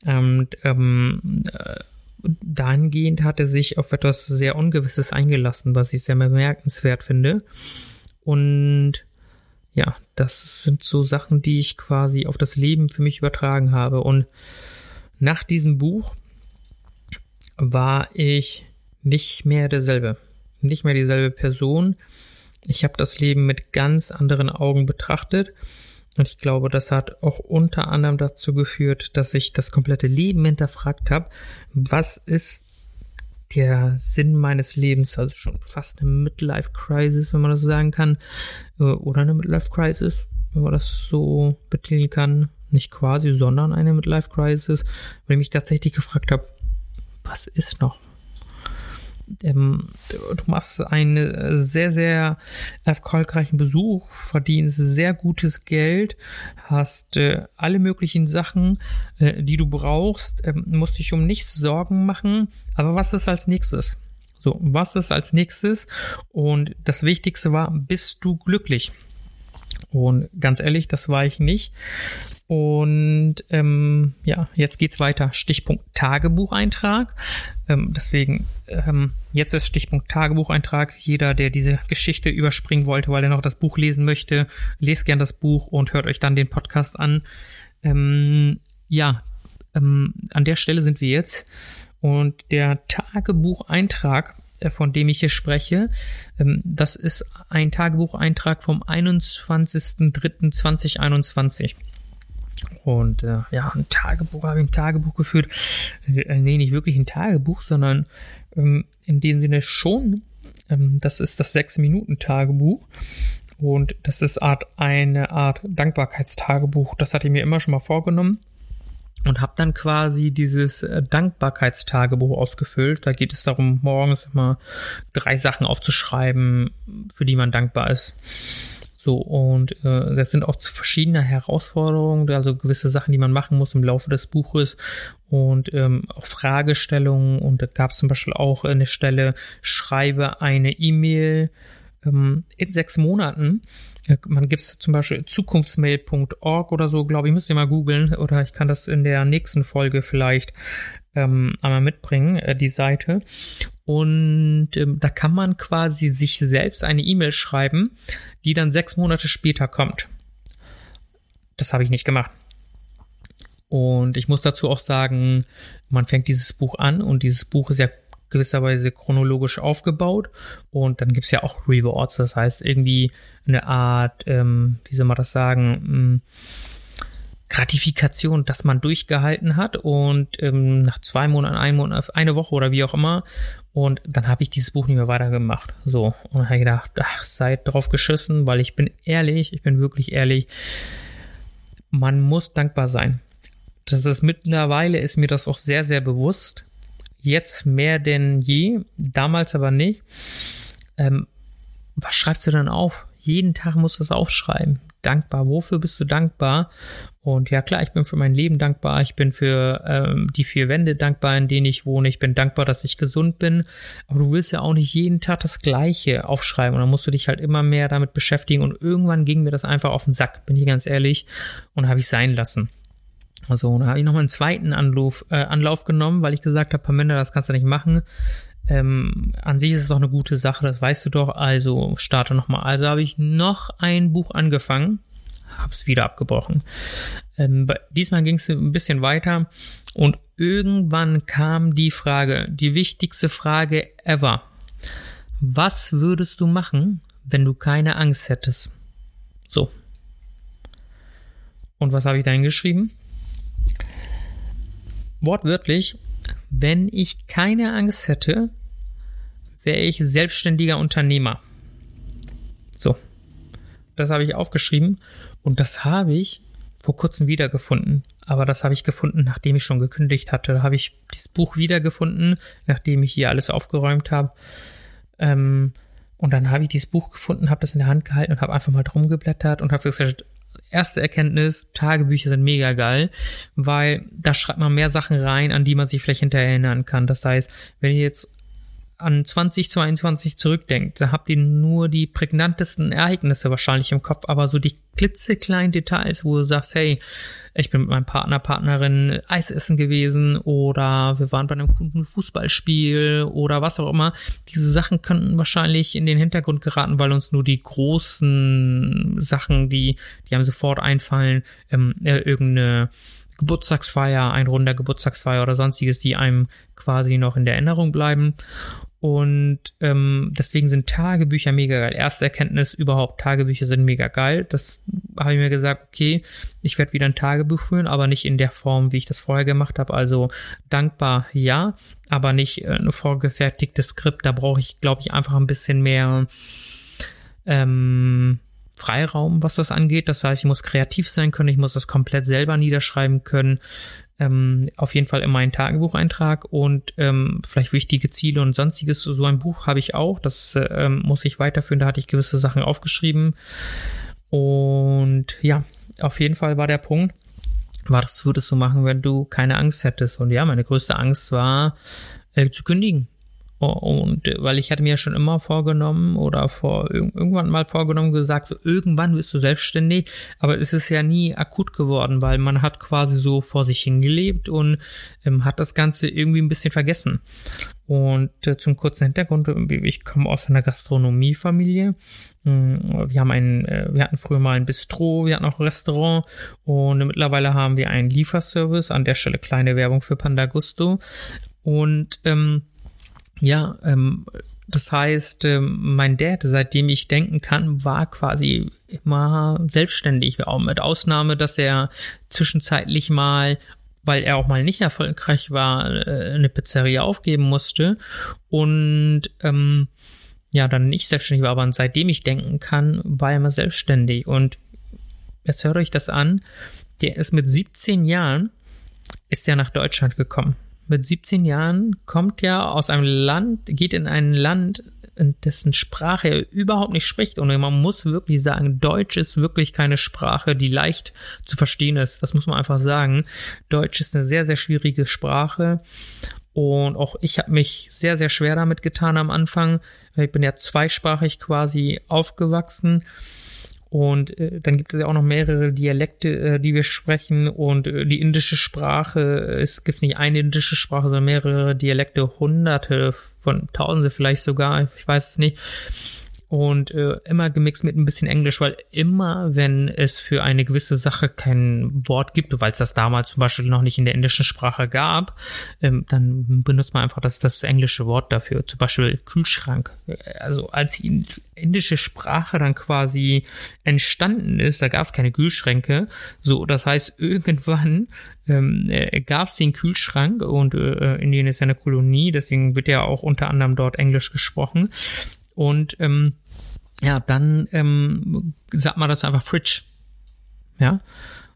Und ähm, äh, dahingehend hat er sich auf etwas sehr Ungewisses eingelassen, was ich sehr bemerkenswert finde. Und ja, das sind so Sachen, die ich quasi auf das Leben für mich übertragen habe. Und nach diesem Buch war ich nicht mehr derselbe. Nicht mehr dieselbe Person. Ich habe das Leben mit ganz anderen Augen betrachtet. Und ich glaube, das hat auch unter anderem dazu geführt, dass ich das komplette Leben hinterfragt habe. Was ist der Sinn meines Lebens? Also schon fast eine Midlife-Crisis, wenn man das sagen kann. Äh, oder eine Midlife-Crisis, wenn man das so betiteln kann. Nicht quasi, sondern eine Midlife-Crisis, weil ich mich tatsächlich gefragt habe, was ist noch? Ähm, du machst einen sehr, sehr erfolgreichen Besuch, verdienst sehr gutes Geld, hast äh, alle möglichen Sachen, äh, die du brauchst, äh, musst dich um nichts Sorgen machen. Aber was ist als nächstes? So, was ist als nächstes? Und das Wichtigste war, bist du glücklich? Und ganz ehrlich, das war ich nicht. Und ähm, ja, jetzt geht's weiter. Stichpunkt Tagebucheintrag. Ähm, deswegen, ähm, jetzt ist Stichpunkt Tagebucheintrag. Jeder, der diese Geschichte überspringen wollte, weil er noch das Buch lesen möchte, lest gern das Buch und hört euch dann den Podcast an. Ähm, ja, ähm, an der Stelle sind wir jetzt. Und der Tagebucheintrag von dem ich hier spreche, ähm, das ist ein Tagebucheintrag vom 21.03.2021. Und äh, ja, ein Tagebuch habe ich ein Tagebuch geführt. Äh, nee, nicht wirklich ein Tagebuch, sondern ähm, in dem Sinne schon. Ähm, das ist das Sechs-Minuten-Tagebuch. Und das ist Art, eine Art Dankbarkeitstagebuch. Das hatte ich mir immer schon mal vorgenommen und habe dann quasi dieses äh, Dankbarkeitstagebuch ausgefüllt. Da geht es darum, morgens immer drei Sachen aufzuschreiben, für die man dankbar ist. So, und äh, das sind auch verschiedene Herausforderungen, also gewisse Sachen, die man machen muss im Laufe des Buches und ähm, auch Fragestellungen. Und da gab es zum Beispiel auch eine Stelle, schreibe eine E-Mail ähm, in sechs Monaten man gibt es zum Beispiel zukunftsmail.org oder so, glaube ich, müsst ihr mal googeln oder ich kann das in der nächsten Folge vielleicht ähm, einmal mitbringen, äh, die Seite. Und ähm, da kann man quasi sich selbst eine E-Mail schreiben, die dann sechs Monate später kommt. Das habe ich nicht gemacht. Und ich muss dazu auch sagen, man fängt dieses Buch an und dieses Buch ist ja gewisserweise chronologisch aufgebaut und dann gibt's ja auch Rewards, das heißt irgendwie eine Art, ähm, wie soll man das sagen, ähm, Gratifikation, dass man durchgehalten hat und ähm, nach zwei Monaten, ein Monat, eine Woche oder wie auch immer und dann habe ich dieses Buch nicht mehr weitergemacht. So und habe gedacht, ach, seid drauf geschissen, weil ich bin ehrlich, ich bin wirklich ehrlich, man muss dankbar sein. Das ist mittlerweile ist mir das auch sehr sehr bewusst jetzt mehr denn je, damals aber nicht. Ähm, was schreibst du dann auf? Jeden Tag musst du es aufschreiben. Dankbar. Wofür bist du dankbar? Und ja, klar, ich bin für mein Leben dankbar. Ich bin für ähm, die vier Wände dankbar, in denen ich wohne. Ich bin dankbar, dass ich gesund bin. Aber du willst ja auch nicht jeden Tag das Gleiche aufschreiben. Und dann musst du dich halt immer mehr damit beschäftigen. Und irgendwann ging mir das einfach auf den Sack, bin ich ganz ehrlich. Und habe ich sein lassen. Also, da habe ich nochmal einen zweiten Anlauf, äh, Anlauf genommen, weil ich gesagt habe, Pamela, das kannst du nicht machen. Ähm, an sich ist es doch eine gute Sache, das weißt du doch, also starte nochmal. Also habe ich noch ein Buch angefangen, habe es wieder abgebrochen. Ähm, diesmal ging es ein bisschen weiter und irgendwann kam die Frage, die wichtigste Frage ever. Was würdest du machen, wenn du keine Angst hättest? So. Und was habe ich da hingeschrieben? wortwörtlich, wenn ich keine Angst hätte, wäre ich selbstständiger Unternehmer. So. Das habe ich aufgeschrieben und das habe ich vor kurzem wiedergefunden. Aber das habe ich gefunden, nachdem ich schon gekündigt hatte. Da habe ich dieses Buch wiedergefunden, nachdem ich hier alles aufgeräumt habe. Ähm, und dann habe ich dieses Buch gefunden, habe das in der Hand gehalten und habe einfach mal drum geblättert und habe gesagt, erste Erkenntnis, Tagebücher sind mega geil, weil da schreibt man mehr Sachen rein, an die man sich vielleicht hinterher erinnern kann. Das heißt, wenn ihr jetzt an 2022 zurückdenkt, da habt ihr nur die prägnantesten Ereignisse wahrscheinlich im Kopf, aber so die klitzekleinen Details, wo du sagst, hey, ich bin mit meinem Partner, Partnerin Eis essen gewesen oder wir waren bei einem guten Fußballspiel oder was auch immer. Diese Sachen könnten wahrscheinlich in den Hintergrund geraten, weil uns nur die großen Sachen, die, die einem sofort einfallen, ähm, äh, irgendeine Geburtstagsfeier, ein runder Geburtstagsfeier oder sonstiges, die einem quasi noch in der Erinnerung bleiben. Und ähm, deswegen sind Tagebücher mega geil. Erste Erkenntnis überhaupt, Tagebücher sind mega geil. Das habe ich mir gesagt, okay, ich werde wieder ein Tagebuch führen, aber nicht in der Form, wie ich das vorher gemacht habe. Also dankbar ja, aber nicht äh, ein vorgefertigtes Skript. Da brauche ich, glaube ich, einfach ein bisschen mehr ähm, Freiraum, was das angeht. Das heißt, ich muss kreativ sein können, ich muss das komplett selber niederschreiben können. Ähm, auf jeden Fall immer einen Tagebucheintrag und ähm, vielleicht wichtige Ziele und sonstiges. So ein Buch habe ich auch, das ähm, muss ich weiterführen, da hatte ich gewisse Sachen aufgeschrieben. Und ja, auf jeden Fall war der Punkt, was würdest du machen, wenn du keine Angst hättest? Und ja, meine größte Angst war, äh, zu kündigen. Und äh, weil ich hatte mir schon immer vorgenommen oder vor irgendwann mal vorgenommen gesagt, so irgendwann wirst du selbstständig, aber es ist ja nie akut geworden, weil man hat quasi so vor sich hingelebt und ähm, hat das Ganze irgendwie ein bisschen vergessen. Und äh, zum kurzen Hintergrund, ich komme aus einer Gastronomiefamilie. Hm, wir haben ein, äh, wir hatten früher mal ein Bistro, wir hatten auch ein Restaurant und mittlerweile haben wir einen Lieferservice. An der Stelle kleine Werbung für Panda Gusto. Und ähm, ja, ähm, das heißt, ähm, mein Dad, seitdem ich denken kann, war quasi immer selbstständig, auch mit Ausnahme, dass er zwischenzeitlich mal weil er auch mal nicht erfolgreich war, äh, eine Pizzeria aufgeben musste. Und ähm, ja, dann nicht selbstständig war, aber seitdem ich denken kann, war er immer selbstständig. Und jetzt hört euch das an, der ist mit 17 Jahren, ist er nach Deutschland gekommen mit 17 Jahren kommt ja aus einem Land, geht in ein Land, in dessen Sprache er überhaupt nicht spricht. Und man muss wirklich sagen, Deutsch ist wirklich keine Sprache, die leicht zu verstehen ist. Das muss man einfach sagen. Deutsch ist eine sehr, sehr schwierige Sprache. Und auch ich habe mich sehr, sehr schwer damit getan am Anfang. Ich bin ja zweisprachig quasi aufgewachsen. Und äh, dann gibt es ja auch noch mehrere Dialekte, äh, die wir sprechen. Und äh, die indische Sprache, es gibt nicht eine indische Sprache, sondern mehrere Dialekte, hunderte von Tausende vielleicht sogar, ich weiß es nicht und äh, immer gemixt mit ein bisschen Englisch, weil immer, wenn es für eine gewisse Sache kein Wort gibt, weil es das damals zum Beispiel noch nicht in der indischen Sprache gab, ähm, dann benutzt man einfach das, das englische Wort dafür. Zum Beispiel Kühlschrank. Also als die indische Sprache dann quasi entstanden ist, da gab es keine Kühlschränke. So, das heißt, irgendwann ähm, äh, gab es den Kühlschrank und äh, Indien ist ja eine Kolonie, deswegen wird ja auch unter anderem dort Englisch gesprochen. Und ähm, ja, dann ähm, sagt man das einfach Fridge. Ja.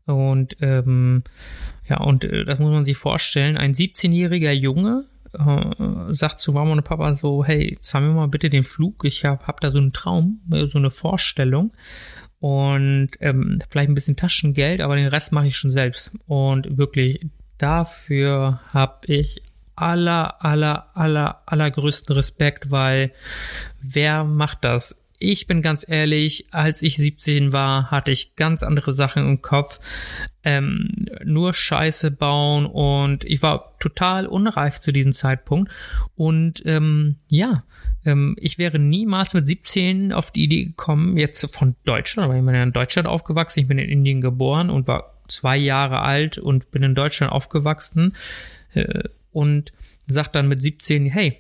Und ähm, ja, und äh, das muss man sich vorstellen. Ein 17-jähriger Junge äh, sagt zu Mama und Papa so, hey, zahl mir mal bitte den Flug. Ich hab, hab da so einen Traum, äh, so eine Vorstellung. Und ähm, vielleicht ein bisschen Taschengeld, aber den Rest mache ich schon selbst. Und wirklich, dafür habe ich aller, aller, aller, allergrößten Respekt, weil wer macht das? Ich bin ganz ehrlich, als ich 17 war, hatte ich ganz andere Sachen im Kopf. Ähm, nur Scheiße bauen und ich war total unreif zu diesem Zeitpunkt. Und ähm, ja, ähm, ich wäre niemals mit 17 auf die Idee gekommen, jetzt von Deutschland, aber ich bin ja in Deutschland aufgewachsen, ich bin in Indien geboren und war zwei Jahre alt und bin in Deutschland aufgewachsen. Äh, und sagt dann mit 17, hey,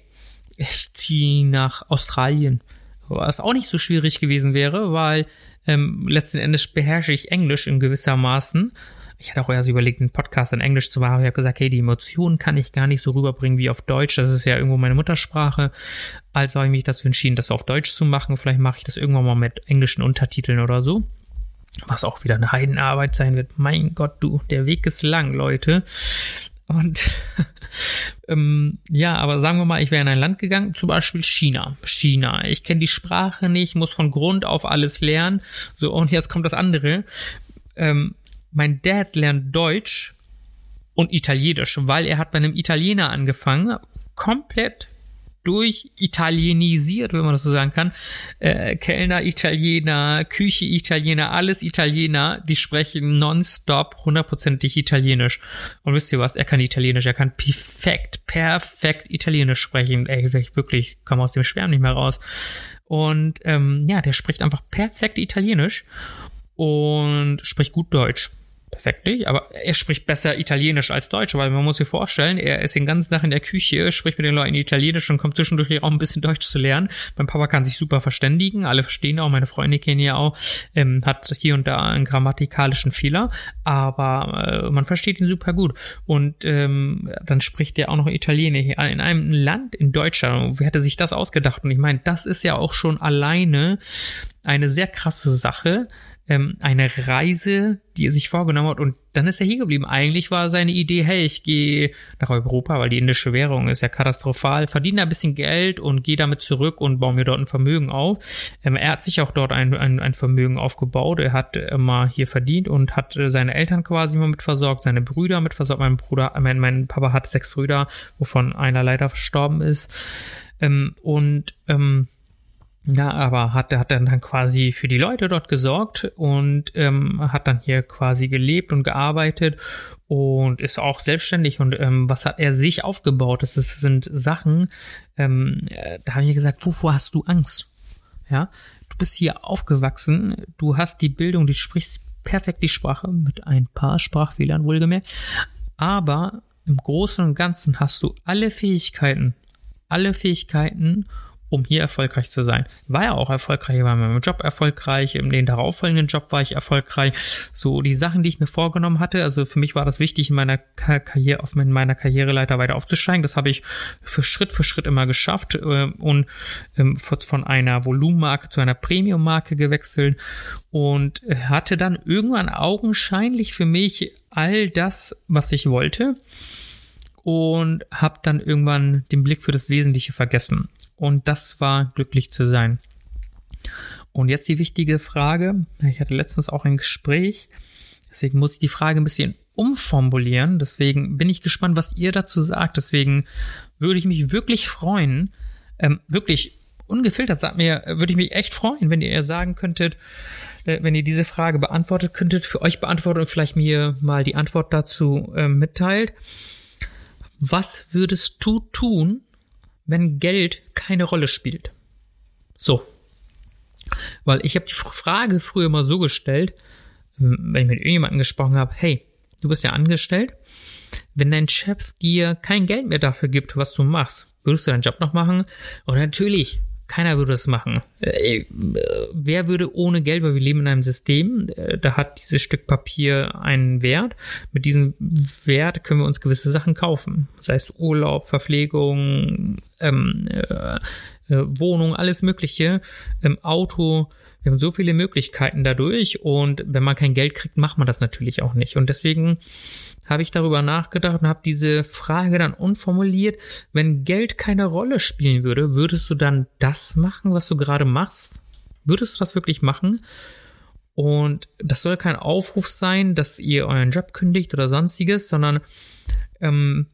ich ziehe nach Australien. Was auch nicht so schwierig gewesen wäre, weil ähm, letzten Endes beherrsche ich Englisch in gewisser Maßen. Ich hatte auch erst überlegt, einen Podcast in Englisch zu machen. Ich habe gesagt, hey, die Emotionen kann ich gar nicht so rüberbringen wie auf Deutsch. Das ist ja irgendwo meine Muttersprache. Also habe ich mich dazu entschieden, das auf Deutsch zu machen. Vielleicht mache ich das irgendwann mal mit englischen Untertiteln oder so. Was auch wieder eine Heidenarbeit sein wird. Mein Gott, du, der Weg ist lang, Leute. Und ähm, ja, aber sagen wir mal, ich wäre in ein Land gegangen, zum Beispiel China. China. Ich kenne die Sprache nicht, muss von Grund auf alles lernen. So, und jetzt kommt das andere. Ähm, mein Dad lernt Deutsch und Italienisch, weil er hat bei einem Italiener angefangen, komplett durch italienisiert, wenn man das so sagen kann. Äh, Kellner Italiener, Küche Italiener, alles Italiener, die sprechen nonstop hundertprozentig Italienisch. Und wisst ihr was? Er kann Italienisch, er kann perfekt, perfekt Italienisch sprechen. Ey, ich wirklich komme aus dem Schwärm nicht mehr raus. Und ähm, ja, der spricht einfach perfekt Italienisch und spricht gut Deutsch perfekt nicht, aber er spricht besser Italienisch als Deutsch, weil man muss sich vorstellen, er ist den ganzen Tag in der Küche, spricht mit den Leuten Italienisch und kommt zwischendurch auch ein bisschen Deutsch zu lernen. Mein Papa kann sich super verständigen, alle verstehen auch, meine Freunde kennen ja auch, ähm, hat hier und da einen grammatikalischen Fehler, aber äh, man versteht ihn super gut. Und ähm, dann spricht er auch noch Italienisch in einem Land in Deutschland. Wer hätte sich das ausgedacht? Und ich meine, das ist ja auch schon alleine eine sehr krasse Sache, ähm, eine Reise, die er sich vorgenommen hat und dann ist er hier geblieben. Eigentlich war seine Idee, hey, ich gehe nach Europa, weil die indische Währung ist ja katastrophal, verdiene ein bisschen Geld und gehe damit zurück und baue mir dort ein Vermögen auf. Ähm, er hat sich auch dort ein, ein, ein Vermögen aufgebaut. Er hat immer hier verdient und hat äh, seine Eltern quasi immer mit versorgt, seine Brüder mit versorgt. Mein Bruder, mein, mein Papa hat sechs Brüder, wovon einer leider verstorben ist. Ähm, und ähm, ja, aber hat, hat dann, dann quasi für die Leute dort gesorgt und ähm, hat dann hier quasi gelebt und gearbeitet und ist auch selbstständig. Und ähm, was hat er sich aufgebaut? Das ist, sind Sachen, ähm, äh, da habe ich gesagt, wovor hast du Angst? Ja, du bist hier aufgewachsen, du hast die Bildung, du sprichst perfekt die Sprache mit ein paar Sprachfehlern wohlgemerkt, aber im Großen und Ganzen hast du alle Fähigkeiten, alle Fähigkeiten, um hier erfolgreich zu sein. War ja auch erfolgreich, war in meinem Job erfolgreich, in den darauffolgenden Job war ich erfolgreich. So die Sachen, die ich mir vorgenommen hatte, also für mich war das wichtig, in meiner Karriere, auf meiner Karriereleiter weiter aufzusteigen. Das habe ich für Schritt für Schritt immer geschafft äh, und ähm, von einer Volumenmarke zu einer Premium-Marke gewechselt und hatte dann irgendwann augenscheinlich für mich all das, was ich wollte und habe dann irgendwann den Blick für das Wesentliche vergessen und das war glücklich zu sein. Und jetzt die wichtige Frage. Ich hatte letztens auch ein Gespräch, deswegen muss ich die Frage ein bisschen umformulieren. Deswegen bin ich gespannt, was ihr dazu sagt. Deswegen würde ich mich wirklich freuen, ähm, wirklich ungefiltert, sagt mir, würde ich mich echt freuen, wenn ihr sagen könntet, äh, wenn ihr diese Frage beantwortet könntet, für euch beantwortet und vielleicht mir mal die Antwort dazu äh, mitteilt. Was würdest du tun, wenn Geld keine Rolle spielt. So. Weil ich habe die Frage früher mal so gestellt, wenn ich mit irgendjemandem gesprochen habe, hey, du bist ja angestellt, wenn dein Chef dir kein Geld mehr dafür gibt, was du machst, würdest du deinen Job noch machen? Und natürlich, keiner würde es machen. Äh, wer würde ohne Geld, weil wir leben in einem System, äh, da hat dieses Stück Papier einen Wert. Mit diesem Wert können wir uns gewisse Sachen kaufen. Das heißt Urlaub, Verpflegung, ähm, äh, äh, Wohnung, alles Mögliche, ähm, Auto. Wir haben so viele Möglichkeiten dadurch und wenn man kein Geld kriegt, macht man das natürlich auch nicht. Und deswegen habe ich darüber nachgedacht und habe diese Frage dann unformuliert. Wenn Geld keine Rolle spielen würde, würdest du dann das machen, was du gerade machst? Würdest du das wirklich machen? Und das soll kein Aufruf sein, dass ihr euren Job kündigt oder sonstiges, sondern ähm,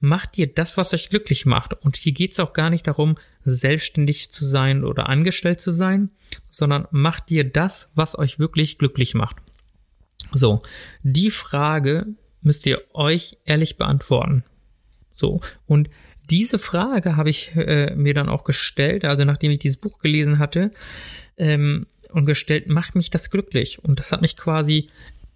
macht ihr das, was euch glücklich macht. Und hier geht es auch gar nicht darum, selbstständig zu sein oder angestellt zu sein, sondern macht ihr das, was euch wirklich glücklich macht. So, die Frage müsst ihr euch ehrlich beantworten. So, und diese Frage habe ich äh, mir dann auch gestellt, also nachdem ich dieses Buch gelesen hatte, ähm, und gestellt, macht mich das glücklich? Und das hat mich quasi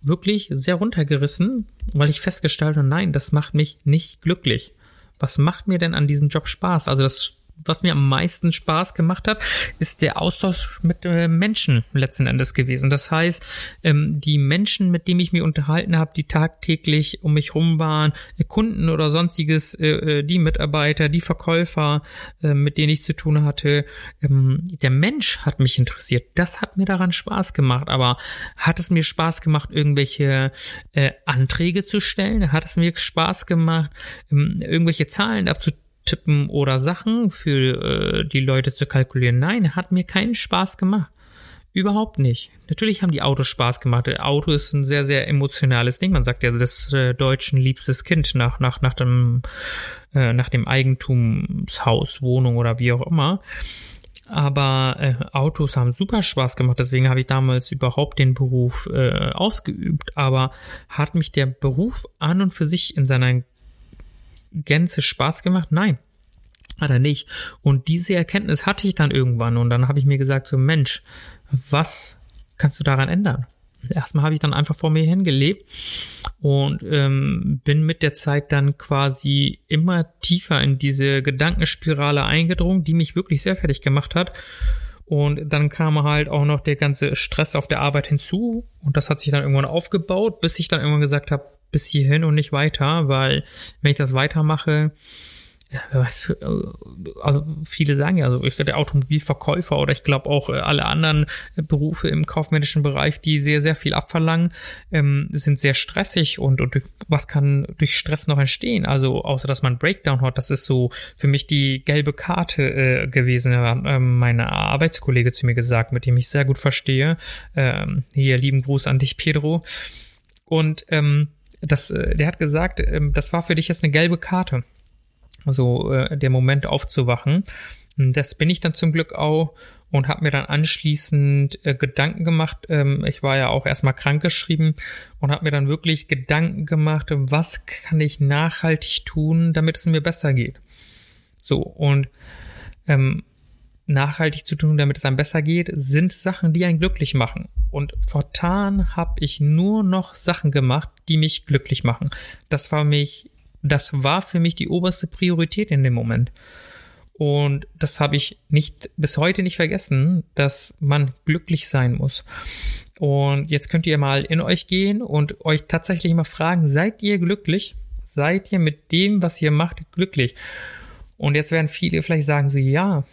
wirklich sehr runtergerissen, weil ich festgestellt habe, nein, das macht mich nicht glücklich. Was macht mir denn an diesem Job Spaß? Also das was mir am meisten Spaß gemacht hat, ist der Austausch mit äh, Menschen letzten Endes gewesen. Das heißt, ähm, die Menschen, mit denen ich mich unterhalten habe, die tagtäglich um mich rum waren, äh, Kunden oder sonstiges, äh, äh, die Mitarbeiter, die Verkäufer, äh, mit denen ich zu tun hatte, ähm, der Mensch hat mich interessiert. Das hat mir daran Spaß gemacht. Aber hat es mir Spaß gemacht, irgendwelche äh, Anträge zu stellen? Hat es mir Spaß gemacht, ähm, irgendwelche Zahlen abzutun? Tippen oder Sachen für äh, die Leute zu kalkulieren. Nein, hat mir keinen Spaß gemacht. Überhaupt nicht. Natürlich haben die Autos Spaß gemacht. Der Auto ist ein sehr, sehr emotionales Ding. Man sagt ja, das äh, Deutschen liebstes Kind nach, nach, nach dem, äh, nach dem Eigentumshaus, Wohnung oder wie auch immer. Aber äh, Autos haben super Spaß gemacht, deswegen habe ich damals überhaupt den Beruf äh, ausgeübt. Aber hat mich der Beruf an und für sich in seiner Gänze Spaß gemacht? Nein, hat er nicht. Und diese Erkenntnis hatte ich dann irgendwann und dann habe ich mir gesagt, so Mensch, was kannst du daran ändern? Erstmal habe ich dann einfach vor mir hingelebt und ähm, bin mit der Zeit dann quasi immer tiefer in diese Gedankenspirale eingedrungen, die mich wirklich sehr fertig gemacht hat. Und dann kam halt auch noch der ganze Stress auf der Arbeit hinzu und das hat sich dann irgendwann aufgebaut, bis ich dann irgendwann gesagt habe, bis hierhin und nicht weiter, weil wenn ich das weitermache, also viele sagen ja, also ich der Automobilverkäufer oder ich glaube auch äh, alle anderen äh, Berufe im kaufmännischen Bereich, die sehr, sehr viel abverlangen, ähm, sind sehr stressig und, und was kann durch Stress noch entstehen? Also außer dass man Breakdown hat, das ist so für mich die gelbe Karte äh, gewesen, hat äh, meine Arbeitskollege zu mir gesagt, mit dem ich sehr gut verstehe. Ähm, hier lieben Gruß an dich, Pedro. Und ähm, das, äh, der hat gesagt, ähm, das war für dich jetzt eine gelbe Karte so äh, der Moment aufzuwachen. Das bin ich dann zum Glück auch und habe mir dann anschließend äh, Gedanken gemacht. Ähm, ich war ja auch erstmal krankgeschrieben und habe mir dann wirklich Gedanken gemacht, was kann ich nachhaltig tun, damit es mir besser geht. So und ähm, nachhaltig zu tun, damit es einem besser geht, sind Sachen, die einen glücklich machen. Und fortan habe ich nur noch Sachen gemacht, die mich glücklich machen. Das war mich das war für mich die oberste Priorität in dem Moment. Und das habe ich nicht bis heute nicht vergessen, dass man glücklich sein muss. Und jetzt könnt ihr mal in euch gehen und euch tatsächlich mal fragen, seid ihr glücklich? Seid ihr mit dem, was ihr macht, glücklich? Und jetzt werden viele vielleicht sagen so, ja,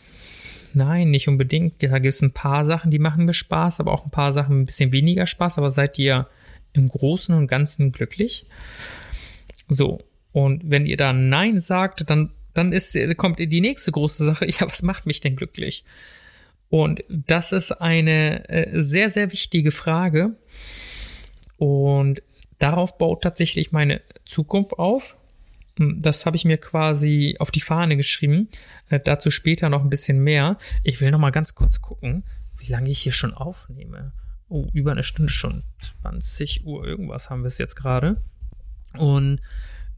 nein, nicht unbedingt. Da gibt es ein paar Sachen, die machen mir Spaß, aber auch ein paar Sachen ein bisschen weniger Spaß. Aber seid ihr im Großen und Ganzen glücklich? So, und wenn ihr da Nein sagt, dann, dann ist, kommt die nächste große Sache. Ja, was macht mich denn glücklich? Und das ist eine äh, sehr, sehr wichtige Frage. Und darauf baut tatsächlich meine Zukunft auf. Hm, das habe ich mir quasi auf die Fahne geschrieben. Äh, dazu später noch ein bisschen mehr. Ich will noch mal ganz kurz gucken, wie lange ich hier schon aufnehme. Oh, über eine Stunde schon. 20 Uhr irgendwas haben wir es jetzt gerade. Und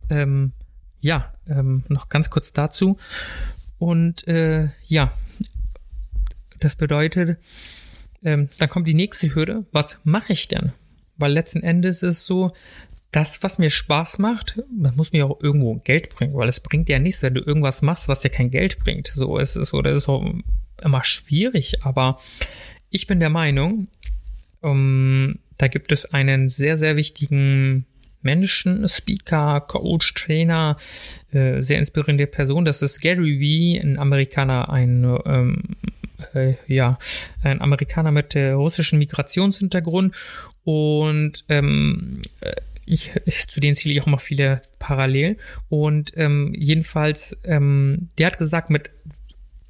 ähm, ja, ähm, noch ganz kurz dazu. Und äh, ja, das bedeutet, ähm, dann kommt die nächste Hürde. Was mache ich denn? Weil letzten Endes ist es so, das, was mir Spaß macht, das muss mir auch irgendwo Geld bringen, weil es bringt ja nichts, wenn du irgendwas machst, was dir kein Geld bringt. So ist es oder ist auch immer schwierig, aber ich bin der Meinung, um, ähm, da gibt es einen sehr, sehr wichtigen Menschen, Speaker, Coach, Trainer, äh, sehr inspirierende Person. Das ist Gary Vee, ein Amerikaner, ein ähm, äh, ja, ein Amerikaner mit äh, russischem Migrationshintergrund und ähm, äh, ich, ich, zu denen zähle ich auch mal viele parallel. Und ähm, jedenfalls, ähm, der hat gesagt, mit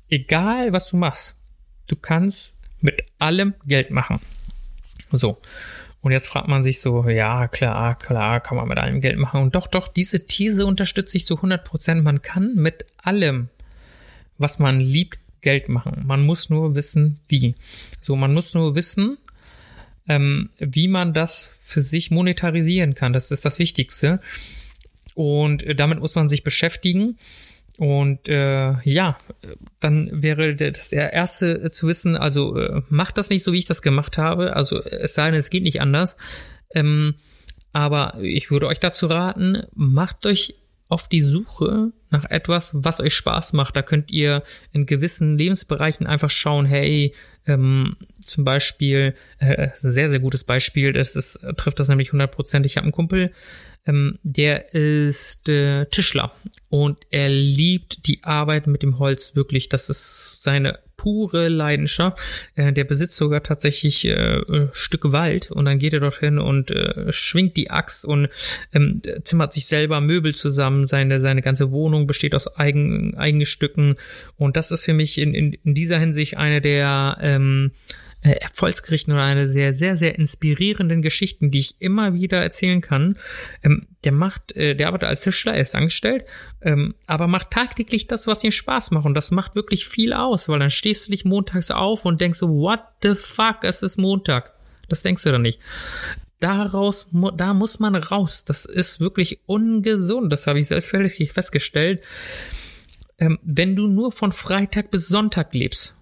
egal was du machst, du kannst mit allem Geld machen. So. Und jetzt fragt man sich so, ja, klar, klar, kann man mit allem Geld machen. Und doch, doch, diese These unterstütze ich zu 100 Prozent. Man kann mit allem, was man liebt, Geld machen. Man muss nur wissen, wie. So, man muss nur wissen, ähm, wie man das für sich monetarisieren kann. Das ist das Wichtigste. Und äh, damit muss man sich beschäftigen. Und äh, ja, dann wäre das der erste zu wissen, also äh, macht das nicht so, wie ich das gemacht habe. Also es sei denn, es geht nicht anders. Ähm, aber ich würde euch dazu raten, macht euch auf die Suche nach etwas, was euch Spaß macht. Da könnt ihr in gewissen Lebensbereichen einfach schauen, hey, ähm, zum Beispiel, äh, sehr, sehr gutes Beispiel, das ist, trifft das nämlich 100%. Ich habe einen Kumpel, ähm, der ist äh, Tischler und er liebt die Arbeit mit dem Holz wirklich. Das ist seine pure Leidenschaft. Äh, der besitzt sogar tatsächlich äh, äh, Stücke Wald und dann geht er dorthin und äh, schwingt die Axt und ähm, zimmert sich selber Möbel zusammen. Seine, seine ganze Wohnung besteht aus eigen, eigenen Stücken und das ist für mich in, in, in dieser Hinsicht eine der ähm, äh, Erfolgsgerichten oder eine sehr, sehr, sehr inspirierenden Geschichten, die ich immer wieder erzählen kann. Ähm, der macht, äh, der arbeitet als Tischler, er ist angestellt, ähm, aber macht tagtäglich das, was ihm Spaß macht und das macht wirklich viel aus, weil dann stehst du dich montags auf und denkst so, what the fuck, es ist Montag. Das denkst du dann nicht daraus, da muss man raus. Das ist wirklich ungesund. Das habe ich selbstverständlich festgestellt. Ähm, wenn du nur von Freitag bis Sonntag lebst,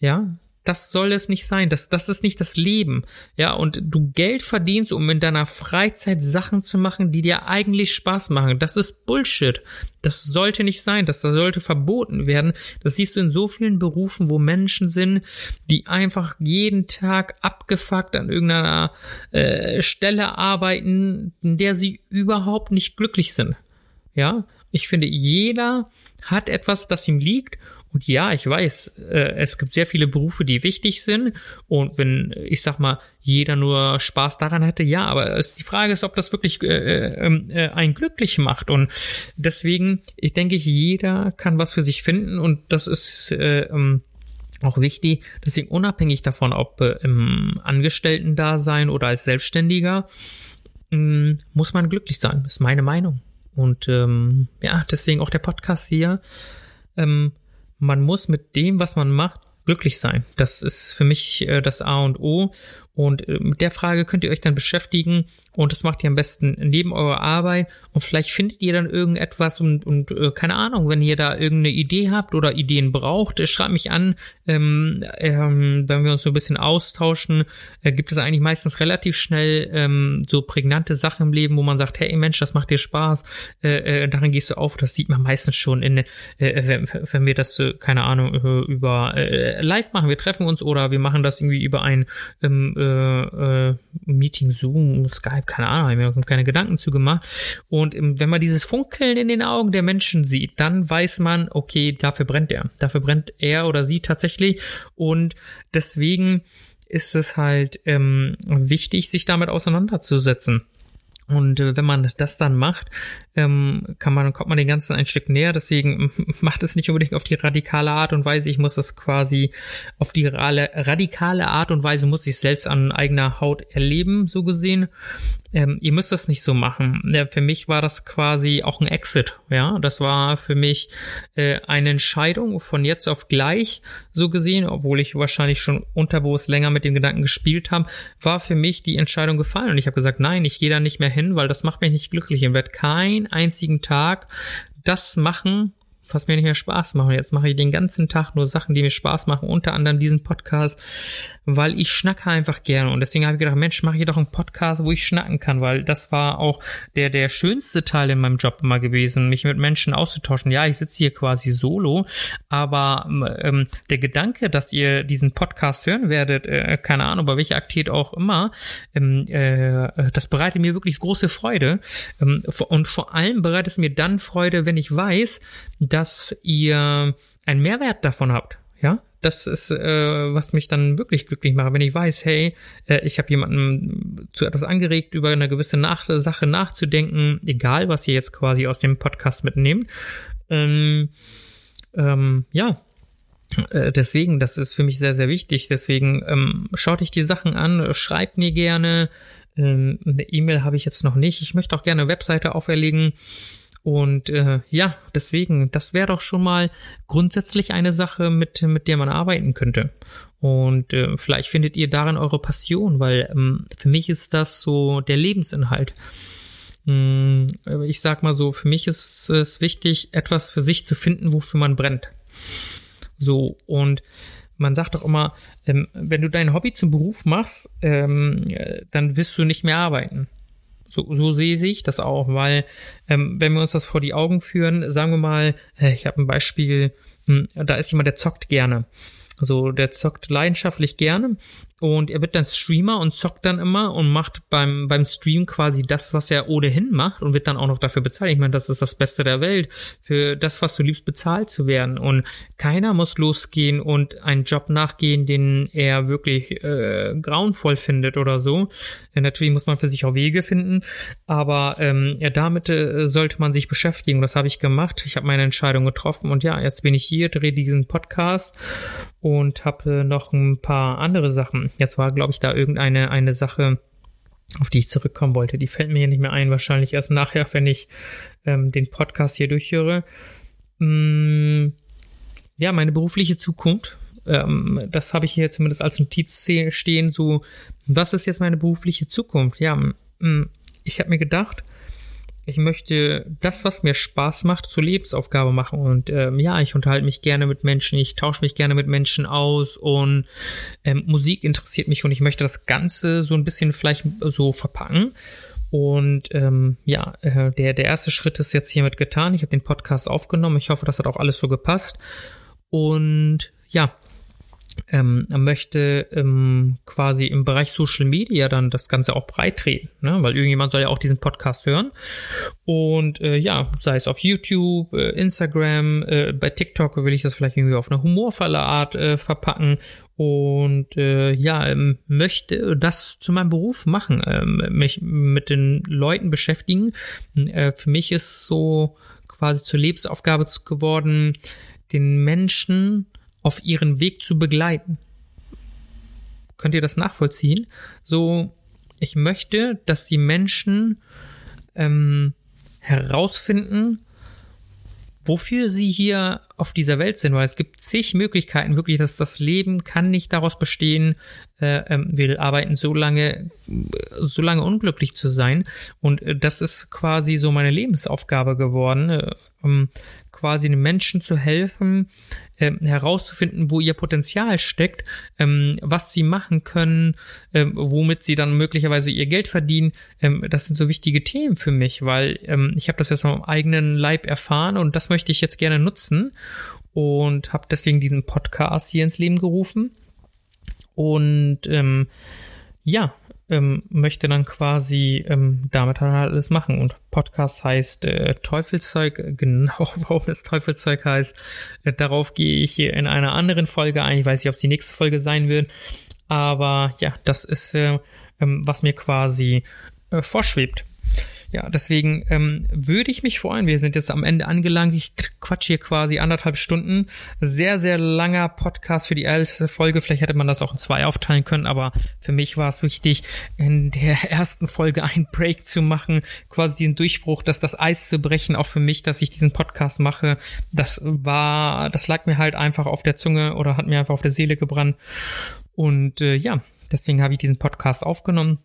ja, das soll es nicht sein. Das, das ist nicht das Leben. Ja, und du Geld verdienst, um in deiner Freizeit Sachen zu machen, die dir eigentlich Spaß machen. Das ist Bullshit. Das sollte nicht sein. Das, das sollte verboten werden. Das siehst du in so vielen Berufen, wo Menschen sind, die einfach jeden Tag abgefuckt an irgendeiner äh, Stelle arbeiten, in der sie überhaupt nicht glücklich sind. Ja, Ich finde, jeder hat etwas, das ihm liegt und ja, ich weiß, äh, es gibt sehr viele Berufe, die wichtig sind. Und wenn, ich sag mal, jeder nur Spaß daran hätte, ja, aber die Frage ist, ob das wirklich äh, äh, ähm, äh, einen glücklich macht. Und deswegen, ich denke, jeder kann was für sich finden und das ist äh, ähm, auch wichtig. Deswegen unabhängig davon, ob äh, im Angestellten-Dasein oder als Selbstständiger, äh, muss man glücklich sein. ist meine Meinung. Und ähm, ja, deswegen auch der Podcast hier. Ähm, man muss mit dem, was man macht, glücklich sein. Das ist für mich äh, das A und O. Und äh, mit der Frage könnt ihr euch dann beschäftigen und das macht ihr am besten neben eurer Arbeit. Und vielleicht findet ihr dann irgendetwas und, und äh, keine Ahnung, wenn ihr da irgendeine Idee habt oder Ideen braucht, äh, schreibt mich an, ähm, ähm, wenn wir uns so ein bisschen austauschen, äh, gibt es eigentlich meistens relativ schnell ähm, so prägnante Sachen im Leben, wo man sagt, hey Mensch, das macht dir Spaß, äh, äh, darin gehst du auf, das sieht man meistens schon in, äh, wenn, wenn wir das, äh, keine Ahnung, über äh, live machen, wir treffen uns oder wir machen das irgendwie über ein ähm, äh, äh, Meeting, Zoom, Skype, keine Ahnung, habe mir keine Gedanken zu gemacht. Und wenn man dieses Funkeln in den Augen der Menschen sieht, dann weiß man, okay, dafür brennt er. Dafür brennt er oder sie tatsächlich. Und deswegen ist es halt ähm, wichtig, sich damit auseinanderzusetzen. Und äh, wenn man das dann macht, ähm, kann man, kommt man den Ganzen ein Stück näher. Deswegen macht es nicht unbedingt auf die radikale Art und Weise. Ich muss es quasi auf die radikale Art und Weise muss ich selbst an eigener Haut erleben, so gesehen ähm, ihr müsst das nicht so machen. Ja, für mich war das quasi auch ein Exit. Ja, das war für mich äh, eine Entscheidung von jetzt auf gleich so gesehen, obwohl ich wahrscheinlich schon unterbewusst länger mit dem Gedanken gespielt habe, war für mich die Entscheidung gefallen und ich habe gesagt, nein, ich gehe da nicht mehr hin, weil das macht mich nicht glücklich. Ich werde keinen einzigen Tag das machen, was mir nicht mehr Spaß machen. Jetzt mache ich den ganzen Tag nur Sachen, die mir Spaß machen, unter anderem diesen Podcast, weil ich schnacke einfach gerne. Und deswegen habe ich gedacht, Mensch, mache ich doch einen Podcast, wo ich schnacken kann, weil das war auch der, der schönste Teil in meinem Job immer gewesen, mich mit Menschen auszutauschen. Ja, ich sitze hier quasi solo, aber ähm, der Gedanke, dass ihr diesen Podcast hören werdet, äh, keine Ahnung, bei welcher Aktivität auch immer, ähm, äh, das bereitet mir wirklich große Freude. Ähm, und vor allem bereitet es mir dann Freude, wenn ich weiß, dass ihr einen Mehrwert davon habt. Ja, das ist, äh, was mich dann wirklich glücklich macht, wenn ich weiß, hey, äh, ich habe jemanden zu etwas angeregt, über eine gewisse Nach Sache nachzudenken, egal was ihr jetzt quasi aus dem Podcast mitnehmt. Ähm, ähm, ja, äh, deswegen, das ist für mich sehr, sehr wichtig. Deswegen ähm, schaut euch die Sachen an, schreibt mir gerne. Ähm, eine E-Mail habe ich jetzt noch nicht. Ich möchte auch gerne eine Webseite auferlegen. Und äh, ja, deswegen, das wäre doch schon mal grundsätzlich eine Sache, mit, mit der man arbeiten könnte. Und äh, vielleicht findet ihr darin eure Passion, weil ähm, für mich ist das so der Lebensinhalt. Ähm, ich sag mal so, für mich ist es wichtig, etwas für sich zu finden, wofür man brennt. So, und man sagt doch immer, ähm, wenn du dein Hobby zum Beruf machst, ähm, äh, dann wirst du nicht mehr arbeiten. So, so sehe ich das auch, weil ähm, wenn wir uns das vor die Augen führen, sagen wir mal, äh, ich habe ein Beispiel, hm, da ist jemand, der zockt gerne. Also der zockt leidenschaftlich gerne und er wird dann Streamer und zockt dann immer und macht beim, beim Stream quasi das, was er ohnehin macht und wird dann auch noch dafür bezahlt. Ich meine, das ist das Beste der Welt, für das, was du liebst, bezahlt zu werden. Und keiner muss losgehen und einen Job nachgehen, den er wirklich äh, grauenvoll findet oder so. Ja, natürlich muss man für sich auch Wege finden, aber ähm, ja, damit äh, sollte man sich beschäftigen. Das habe ich gemacht. Ich habe meine Entscheidung getroffen und ja, jetzt bin ich hier, drehe diesen Podcast und habe äh, noch ein paar andere Sachen. Jetzt war, glaube ich, da irgendeine eine Sache, auf die ich zurückkommen wollte. Die fällt mir hier nicht mehr ein, wahrscheinlich erst nachher, wenn ich ähm, den Podcast hier durchhöre. Mm, ja, meine berufliche Zukunft. Ähm, das habe ich hier zumindest als Notiz stehen. So, was ist jetzt meine berufliche Zukunft? Ja, mm, ich habe mir gedacht, ich möchte das, was mir Spaß macht, zur Lebensaufgabe machen. Und ähm, ja, ich unterhalte mich gerne mit Menschen, ich tausche mich gerne mit Menschen aus und ähm, Musik interessiert mich und ich möchte das Ganze so ein bisschen vielleicht so verpacken. Und ähm, ja, äh, der, der erste Schritt ist jetzt hiermit getan. Ich habe den Podcast aufgenommen. Ich hoffe, das hat auch alles so gepasst. Und ja, ähm, möchte ähm, quasi im Bereich Social Media dann das Ganze auch breit treten, ne? weil irgendjemand soll ja auch diesen Podcast hören. Und äh, ja, sei es auf YouTube, äh, Instagram, äh, bei TikTok will ich das vielleicht irgendwie auf eine humorvolle Art äh, verpacken und äh, ja, ähm, möchte das zu meinem Beruf machen, ähm, mich mit den Leuten beschäftigen. Äh, für mich ist so quasi zur Lebensaufgabe geworden, den Menschen auf ihren Weg zu begleiten. Könnt ihr das nachvollziehen? So, ich möchte, dass die Menschen ähm, herausfinden, wofür sie hier auf dieser Welt sind, weil es gibt zig Möglichkeiten, wirklich, dass das Leben kann nicht daraus bestehen, äh, äh, wir arbeiten so lange, so lange unglücklich zu sein. Und äh, das ist quasi so meine Lebensaufgabe geworden, äh, um quasi den Menschen zu helfen, äh, herauszufinden, wo ihr Potenzial steckt, ähm, was sie machen können, ähm, womit sie dann möglicherweise ihr Geld verdienen. Ähm, das sind so wichtige Themen für mich, weil ähm, ich habe das jetzt am eigenen Leib erfahren und das möchte ich jetzt gerne nutzen und habe deswegen diesen Podcast hier ins Leben gerufen. Und ähm, ja, ähm, möchte dann quasi ähm, damit halt alles machen. Und Podcast heißt äh, Teufelszeug, genau warum es Teufelszeug heißt. Äh, darauf gehe ich hier in einer anderen Folge ein. Ich weiß nicht, ob es die nächste Folge sein wird. Aber ja, das ist, äh, ähm, was mir quasi äh, vorschwebt. Ja, deswegen ähm, würde ich mich freuen. Wir sind jetzt am Ende angelangt. Ich quatsch hier quasi anderthalb Stunden. Sehr, sehr langer Podcast für die älteste Folge. Vielleicht hätte man das auch in zwei aufteilen können, aber für mich war es wichtig, in der ersten Folge einen Break zu machen, quasi diesen Durchbruch, dass das Eis zu brechen, auch für mich, dass ich diesen Podcast mache. Das war, das lag mir halt einfach auf der Zunge oder hat mir einfach auf der Seele gebrannt. Und äh, ja, deswegen habe ich diesen Podcast aufgenommen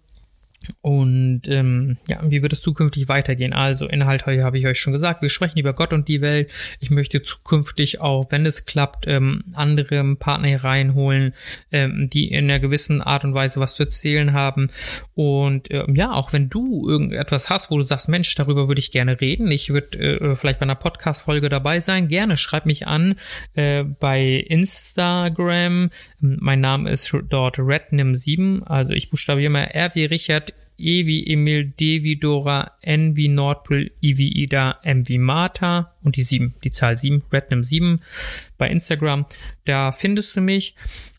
und ähm, ja, wie wird es zukünftig weitergehen? Also Inhalt heute habe ich euch schon gesagt. Wir sprechen über Gott und die Welt. Ich möchte zukünftig auch, wenn es klappt, ähm, andere Partner hier reinholen, ähm, die in einer gewissen Art und Weise was zu erzählen haben. Und ähm, ja, auch wenn du irgendetwas hast, wo du sagst, Mensch, darüber würde ich gerne reden. Ich würde äh, vielleicht bei einer Podcast-Folge dabei sein. Gerne schreib mich an äh, bei Instagram. Mein Name ist dort rednim7. Also ich buchstabiere mal R wie Richard E wie Emil, D wie Dora, N wie Nordpol, I wie Ida, M wie Martha und die 7, die Zahl 7, Rednam 7 bei Instagram. Da findest du mich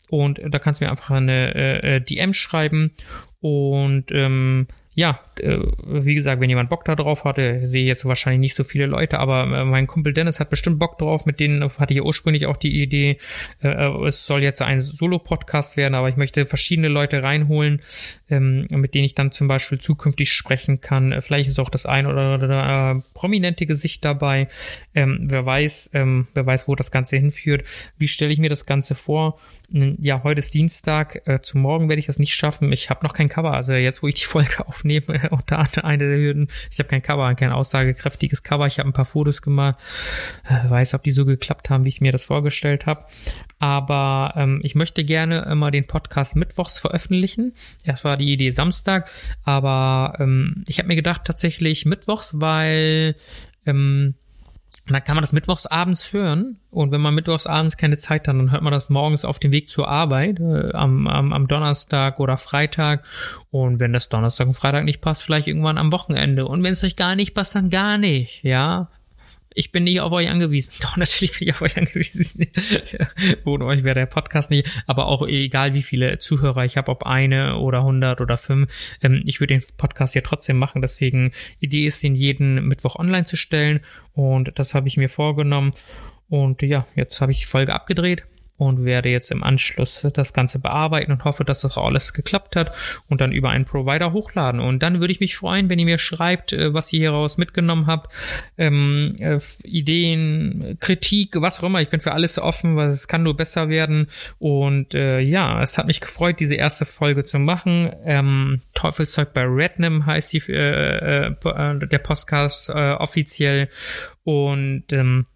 und da kannst du mir einfach eine äh, äh DM schreiben und ähm, ja, wie gesagt, wenn jemand Bock da drauf hatte, sehe jetzt wahrscheinlich nicht so viele Leute, aber äh, mein Kumpel Dennis hat bestimmt Bock drauf. Mit denen hatte ich ursprünglich auch die Idee, äh, es soll jetzt ein Solo-Podcast werden, aber ich möchte verschiedene Leute reinholen, ähm, mit denen ich dann zum Beispiel zukünftig sprechen kann. Vielleicht ist auch das ein oder andere prominente Gesicht dabei. Ähm, wer weiß, ähm, wer weiß, wo das Ganze hinführt. Wie stelle ich mir das Ganze vor? Ja, heute ist Dienstag. Äh, zu morgen werde ich das nicht schaffen. Ich habe noch kein Cover. Also jetzt, wo ich die Folge aufnehme, unter anderem eine der Hürden. Ich habe kein Cover, kein aussagekräftiges Cover. Ich habe ein paar Fotos gemacht. Äh, weiß, ob die so geklappt haben, wie ich mir das vorgestellt habe. Aber ähm, ich möchte gerne immer den Podcast mittwochs veröffentlichen. Erst war die Idee Samstag, aber ähm, ich habe mir gedacht tatsächlich mittwochs, weil ähm, und dann kann man das mittwochs abends hören. Und wenn man mittwochs abends keine Zeit hat, dann hört man das morgens auf dem Weg zur Arbeit, äh, am, am, am Donnerstag oder Freitag. Und wenn das Donnerstag und Freitag nicht passt, vielleicht irgendwann am Wochenende. Und wenn es euch gar nicht passt, dann gar nicht, ja ich bin nicht auf euch angewiesen. Doch, natürlich bin ich auf euch angewiesen. Ohne euch wäre der Podcast nicht. Aber auch egal, wie viele Zuhörer ich habe, ob eine oder hundert oder fünf, ähm, ich würde den Podcast ja trotzdem machen. Deswegen, Idee ist, ihn jeden Mittwoch online zu stellen. Und das habe ich mir vorgenommen. Und ja, jetzt habe ich die Folge abgedreht und werde jetzt im Anschluss das Ganze bearbeiten und hoffe, dass das alles geklappt hat und dann über einen Provider hochladen. Und dann würde ich mich freuen, wenn ihr mir schreibt, äh, was ihr hieraus mitgenommen habt, ähm, äh, Ideen, Kritik, was auch immer. Ich bin für alles offen, weil es kann nur besser werden. Und äh, ja, es hat mich gefreut, diese erste Folge zu machen. Ähm, Teufelszeug bei Rednam heißt die, äh, äh, der Podcast äh, offiziell. Und ähm,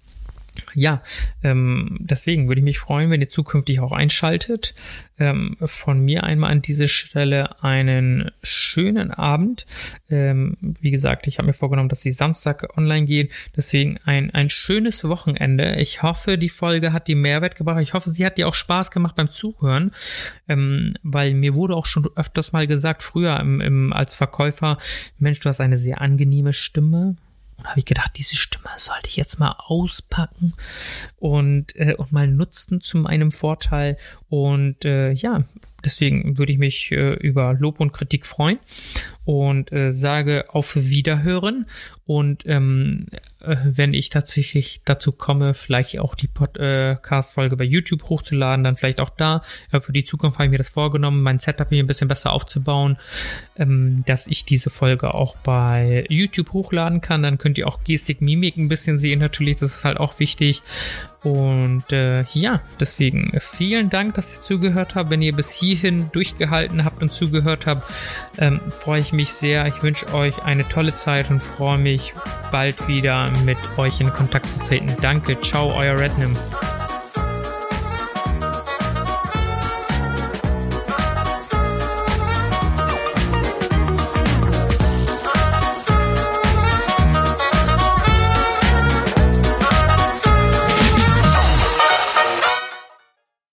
ja, ähm, deswegen würde ich mich freuen, wenn ihr zukünftig auch einschaltet. Ähm, von mir einmal an diese Stelle einen schönen Abend. Ähm, wie gesagt, ich habe mir vorgenommen, dass die Samstag online geht. Deswegen ein, ein schönes Wochenende. Ich hoffe, die Folge hat dir Mehrwert gebracht. Ich hoffe, sie hat dir auch Spaß gemacht beim Zuhören, ähm, weil mir wurde auch schon öfters mal gesagt, früher im, im, als Verkäufer, Mensch, du hast eine sehr angenehme Stimme und habe ich gedacht, diese Stimme sollte ich jetzt mal auspacken und, äh, und mal nutzen zu meinem Vorteil. Und äh, ja, deswegen würde ich mich äh, über Lob und Kritik freuen und äh, sage auf Wiederhören. Und ähm, äh, wenn ich tatsächlich dazu komme, vielleicht auch die Podcast-Folge bei YouTube hochzuladen, dann vielleicht auch da. Äh, für die Zukunft habe ich mir das vorgenommen, mein Setup hier ein bisschen besser aufzubauen, ähm, dass ich diese Folge auch bei YouTube hochladen kann. Dann könnt ihr auch Gestik, Mimik ein bisschen sehen natürlich. Das ist halt auch wichtig. Und äh, ja, deswegen vielen Dank, dass ihr zugehört habt. Wenn ihr bis hierhin durchgehalten habt und zugehört habt, ähm, freue ich mich sehr. Ich wünsche euch eine tolle Zeit und freue mich bald wieder mit euch in Kontakt zu treten. Danke, ciao, euer Rednam.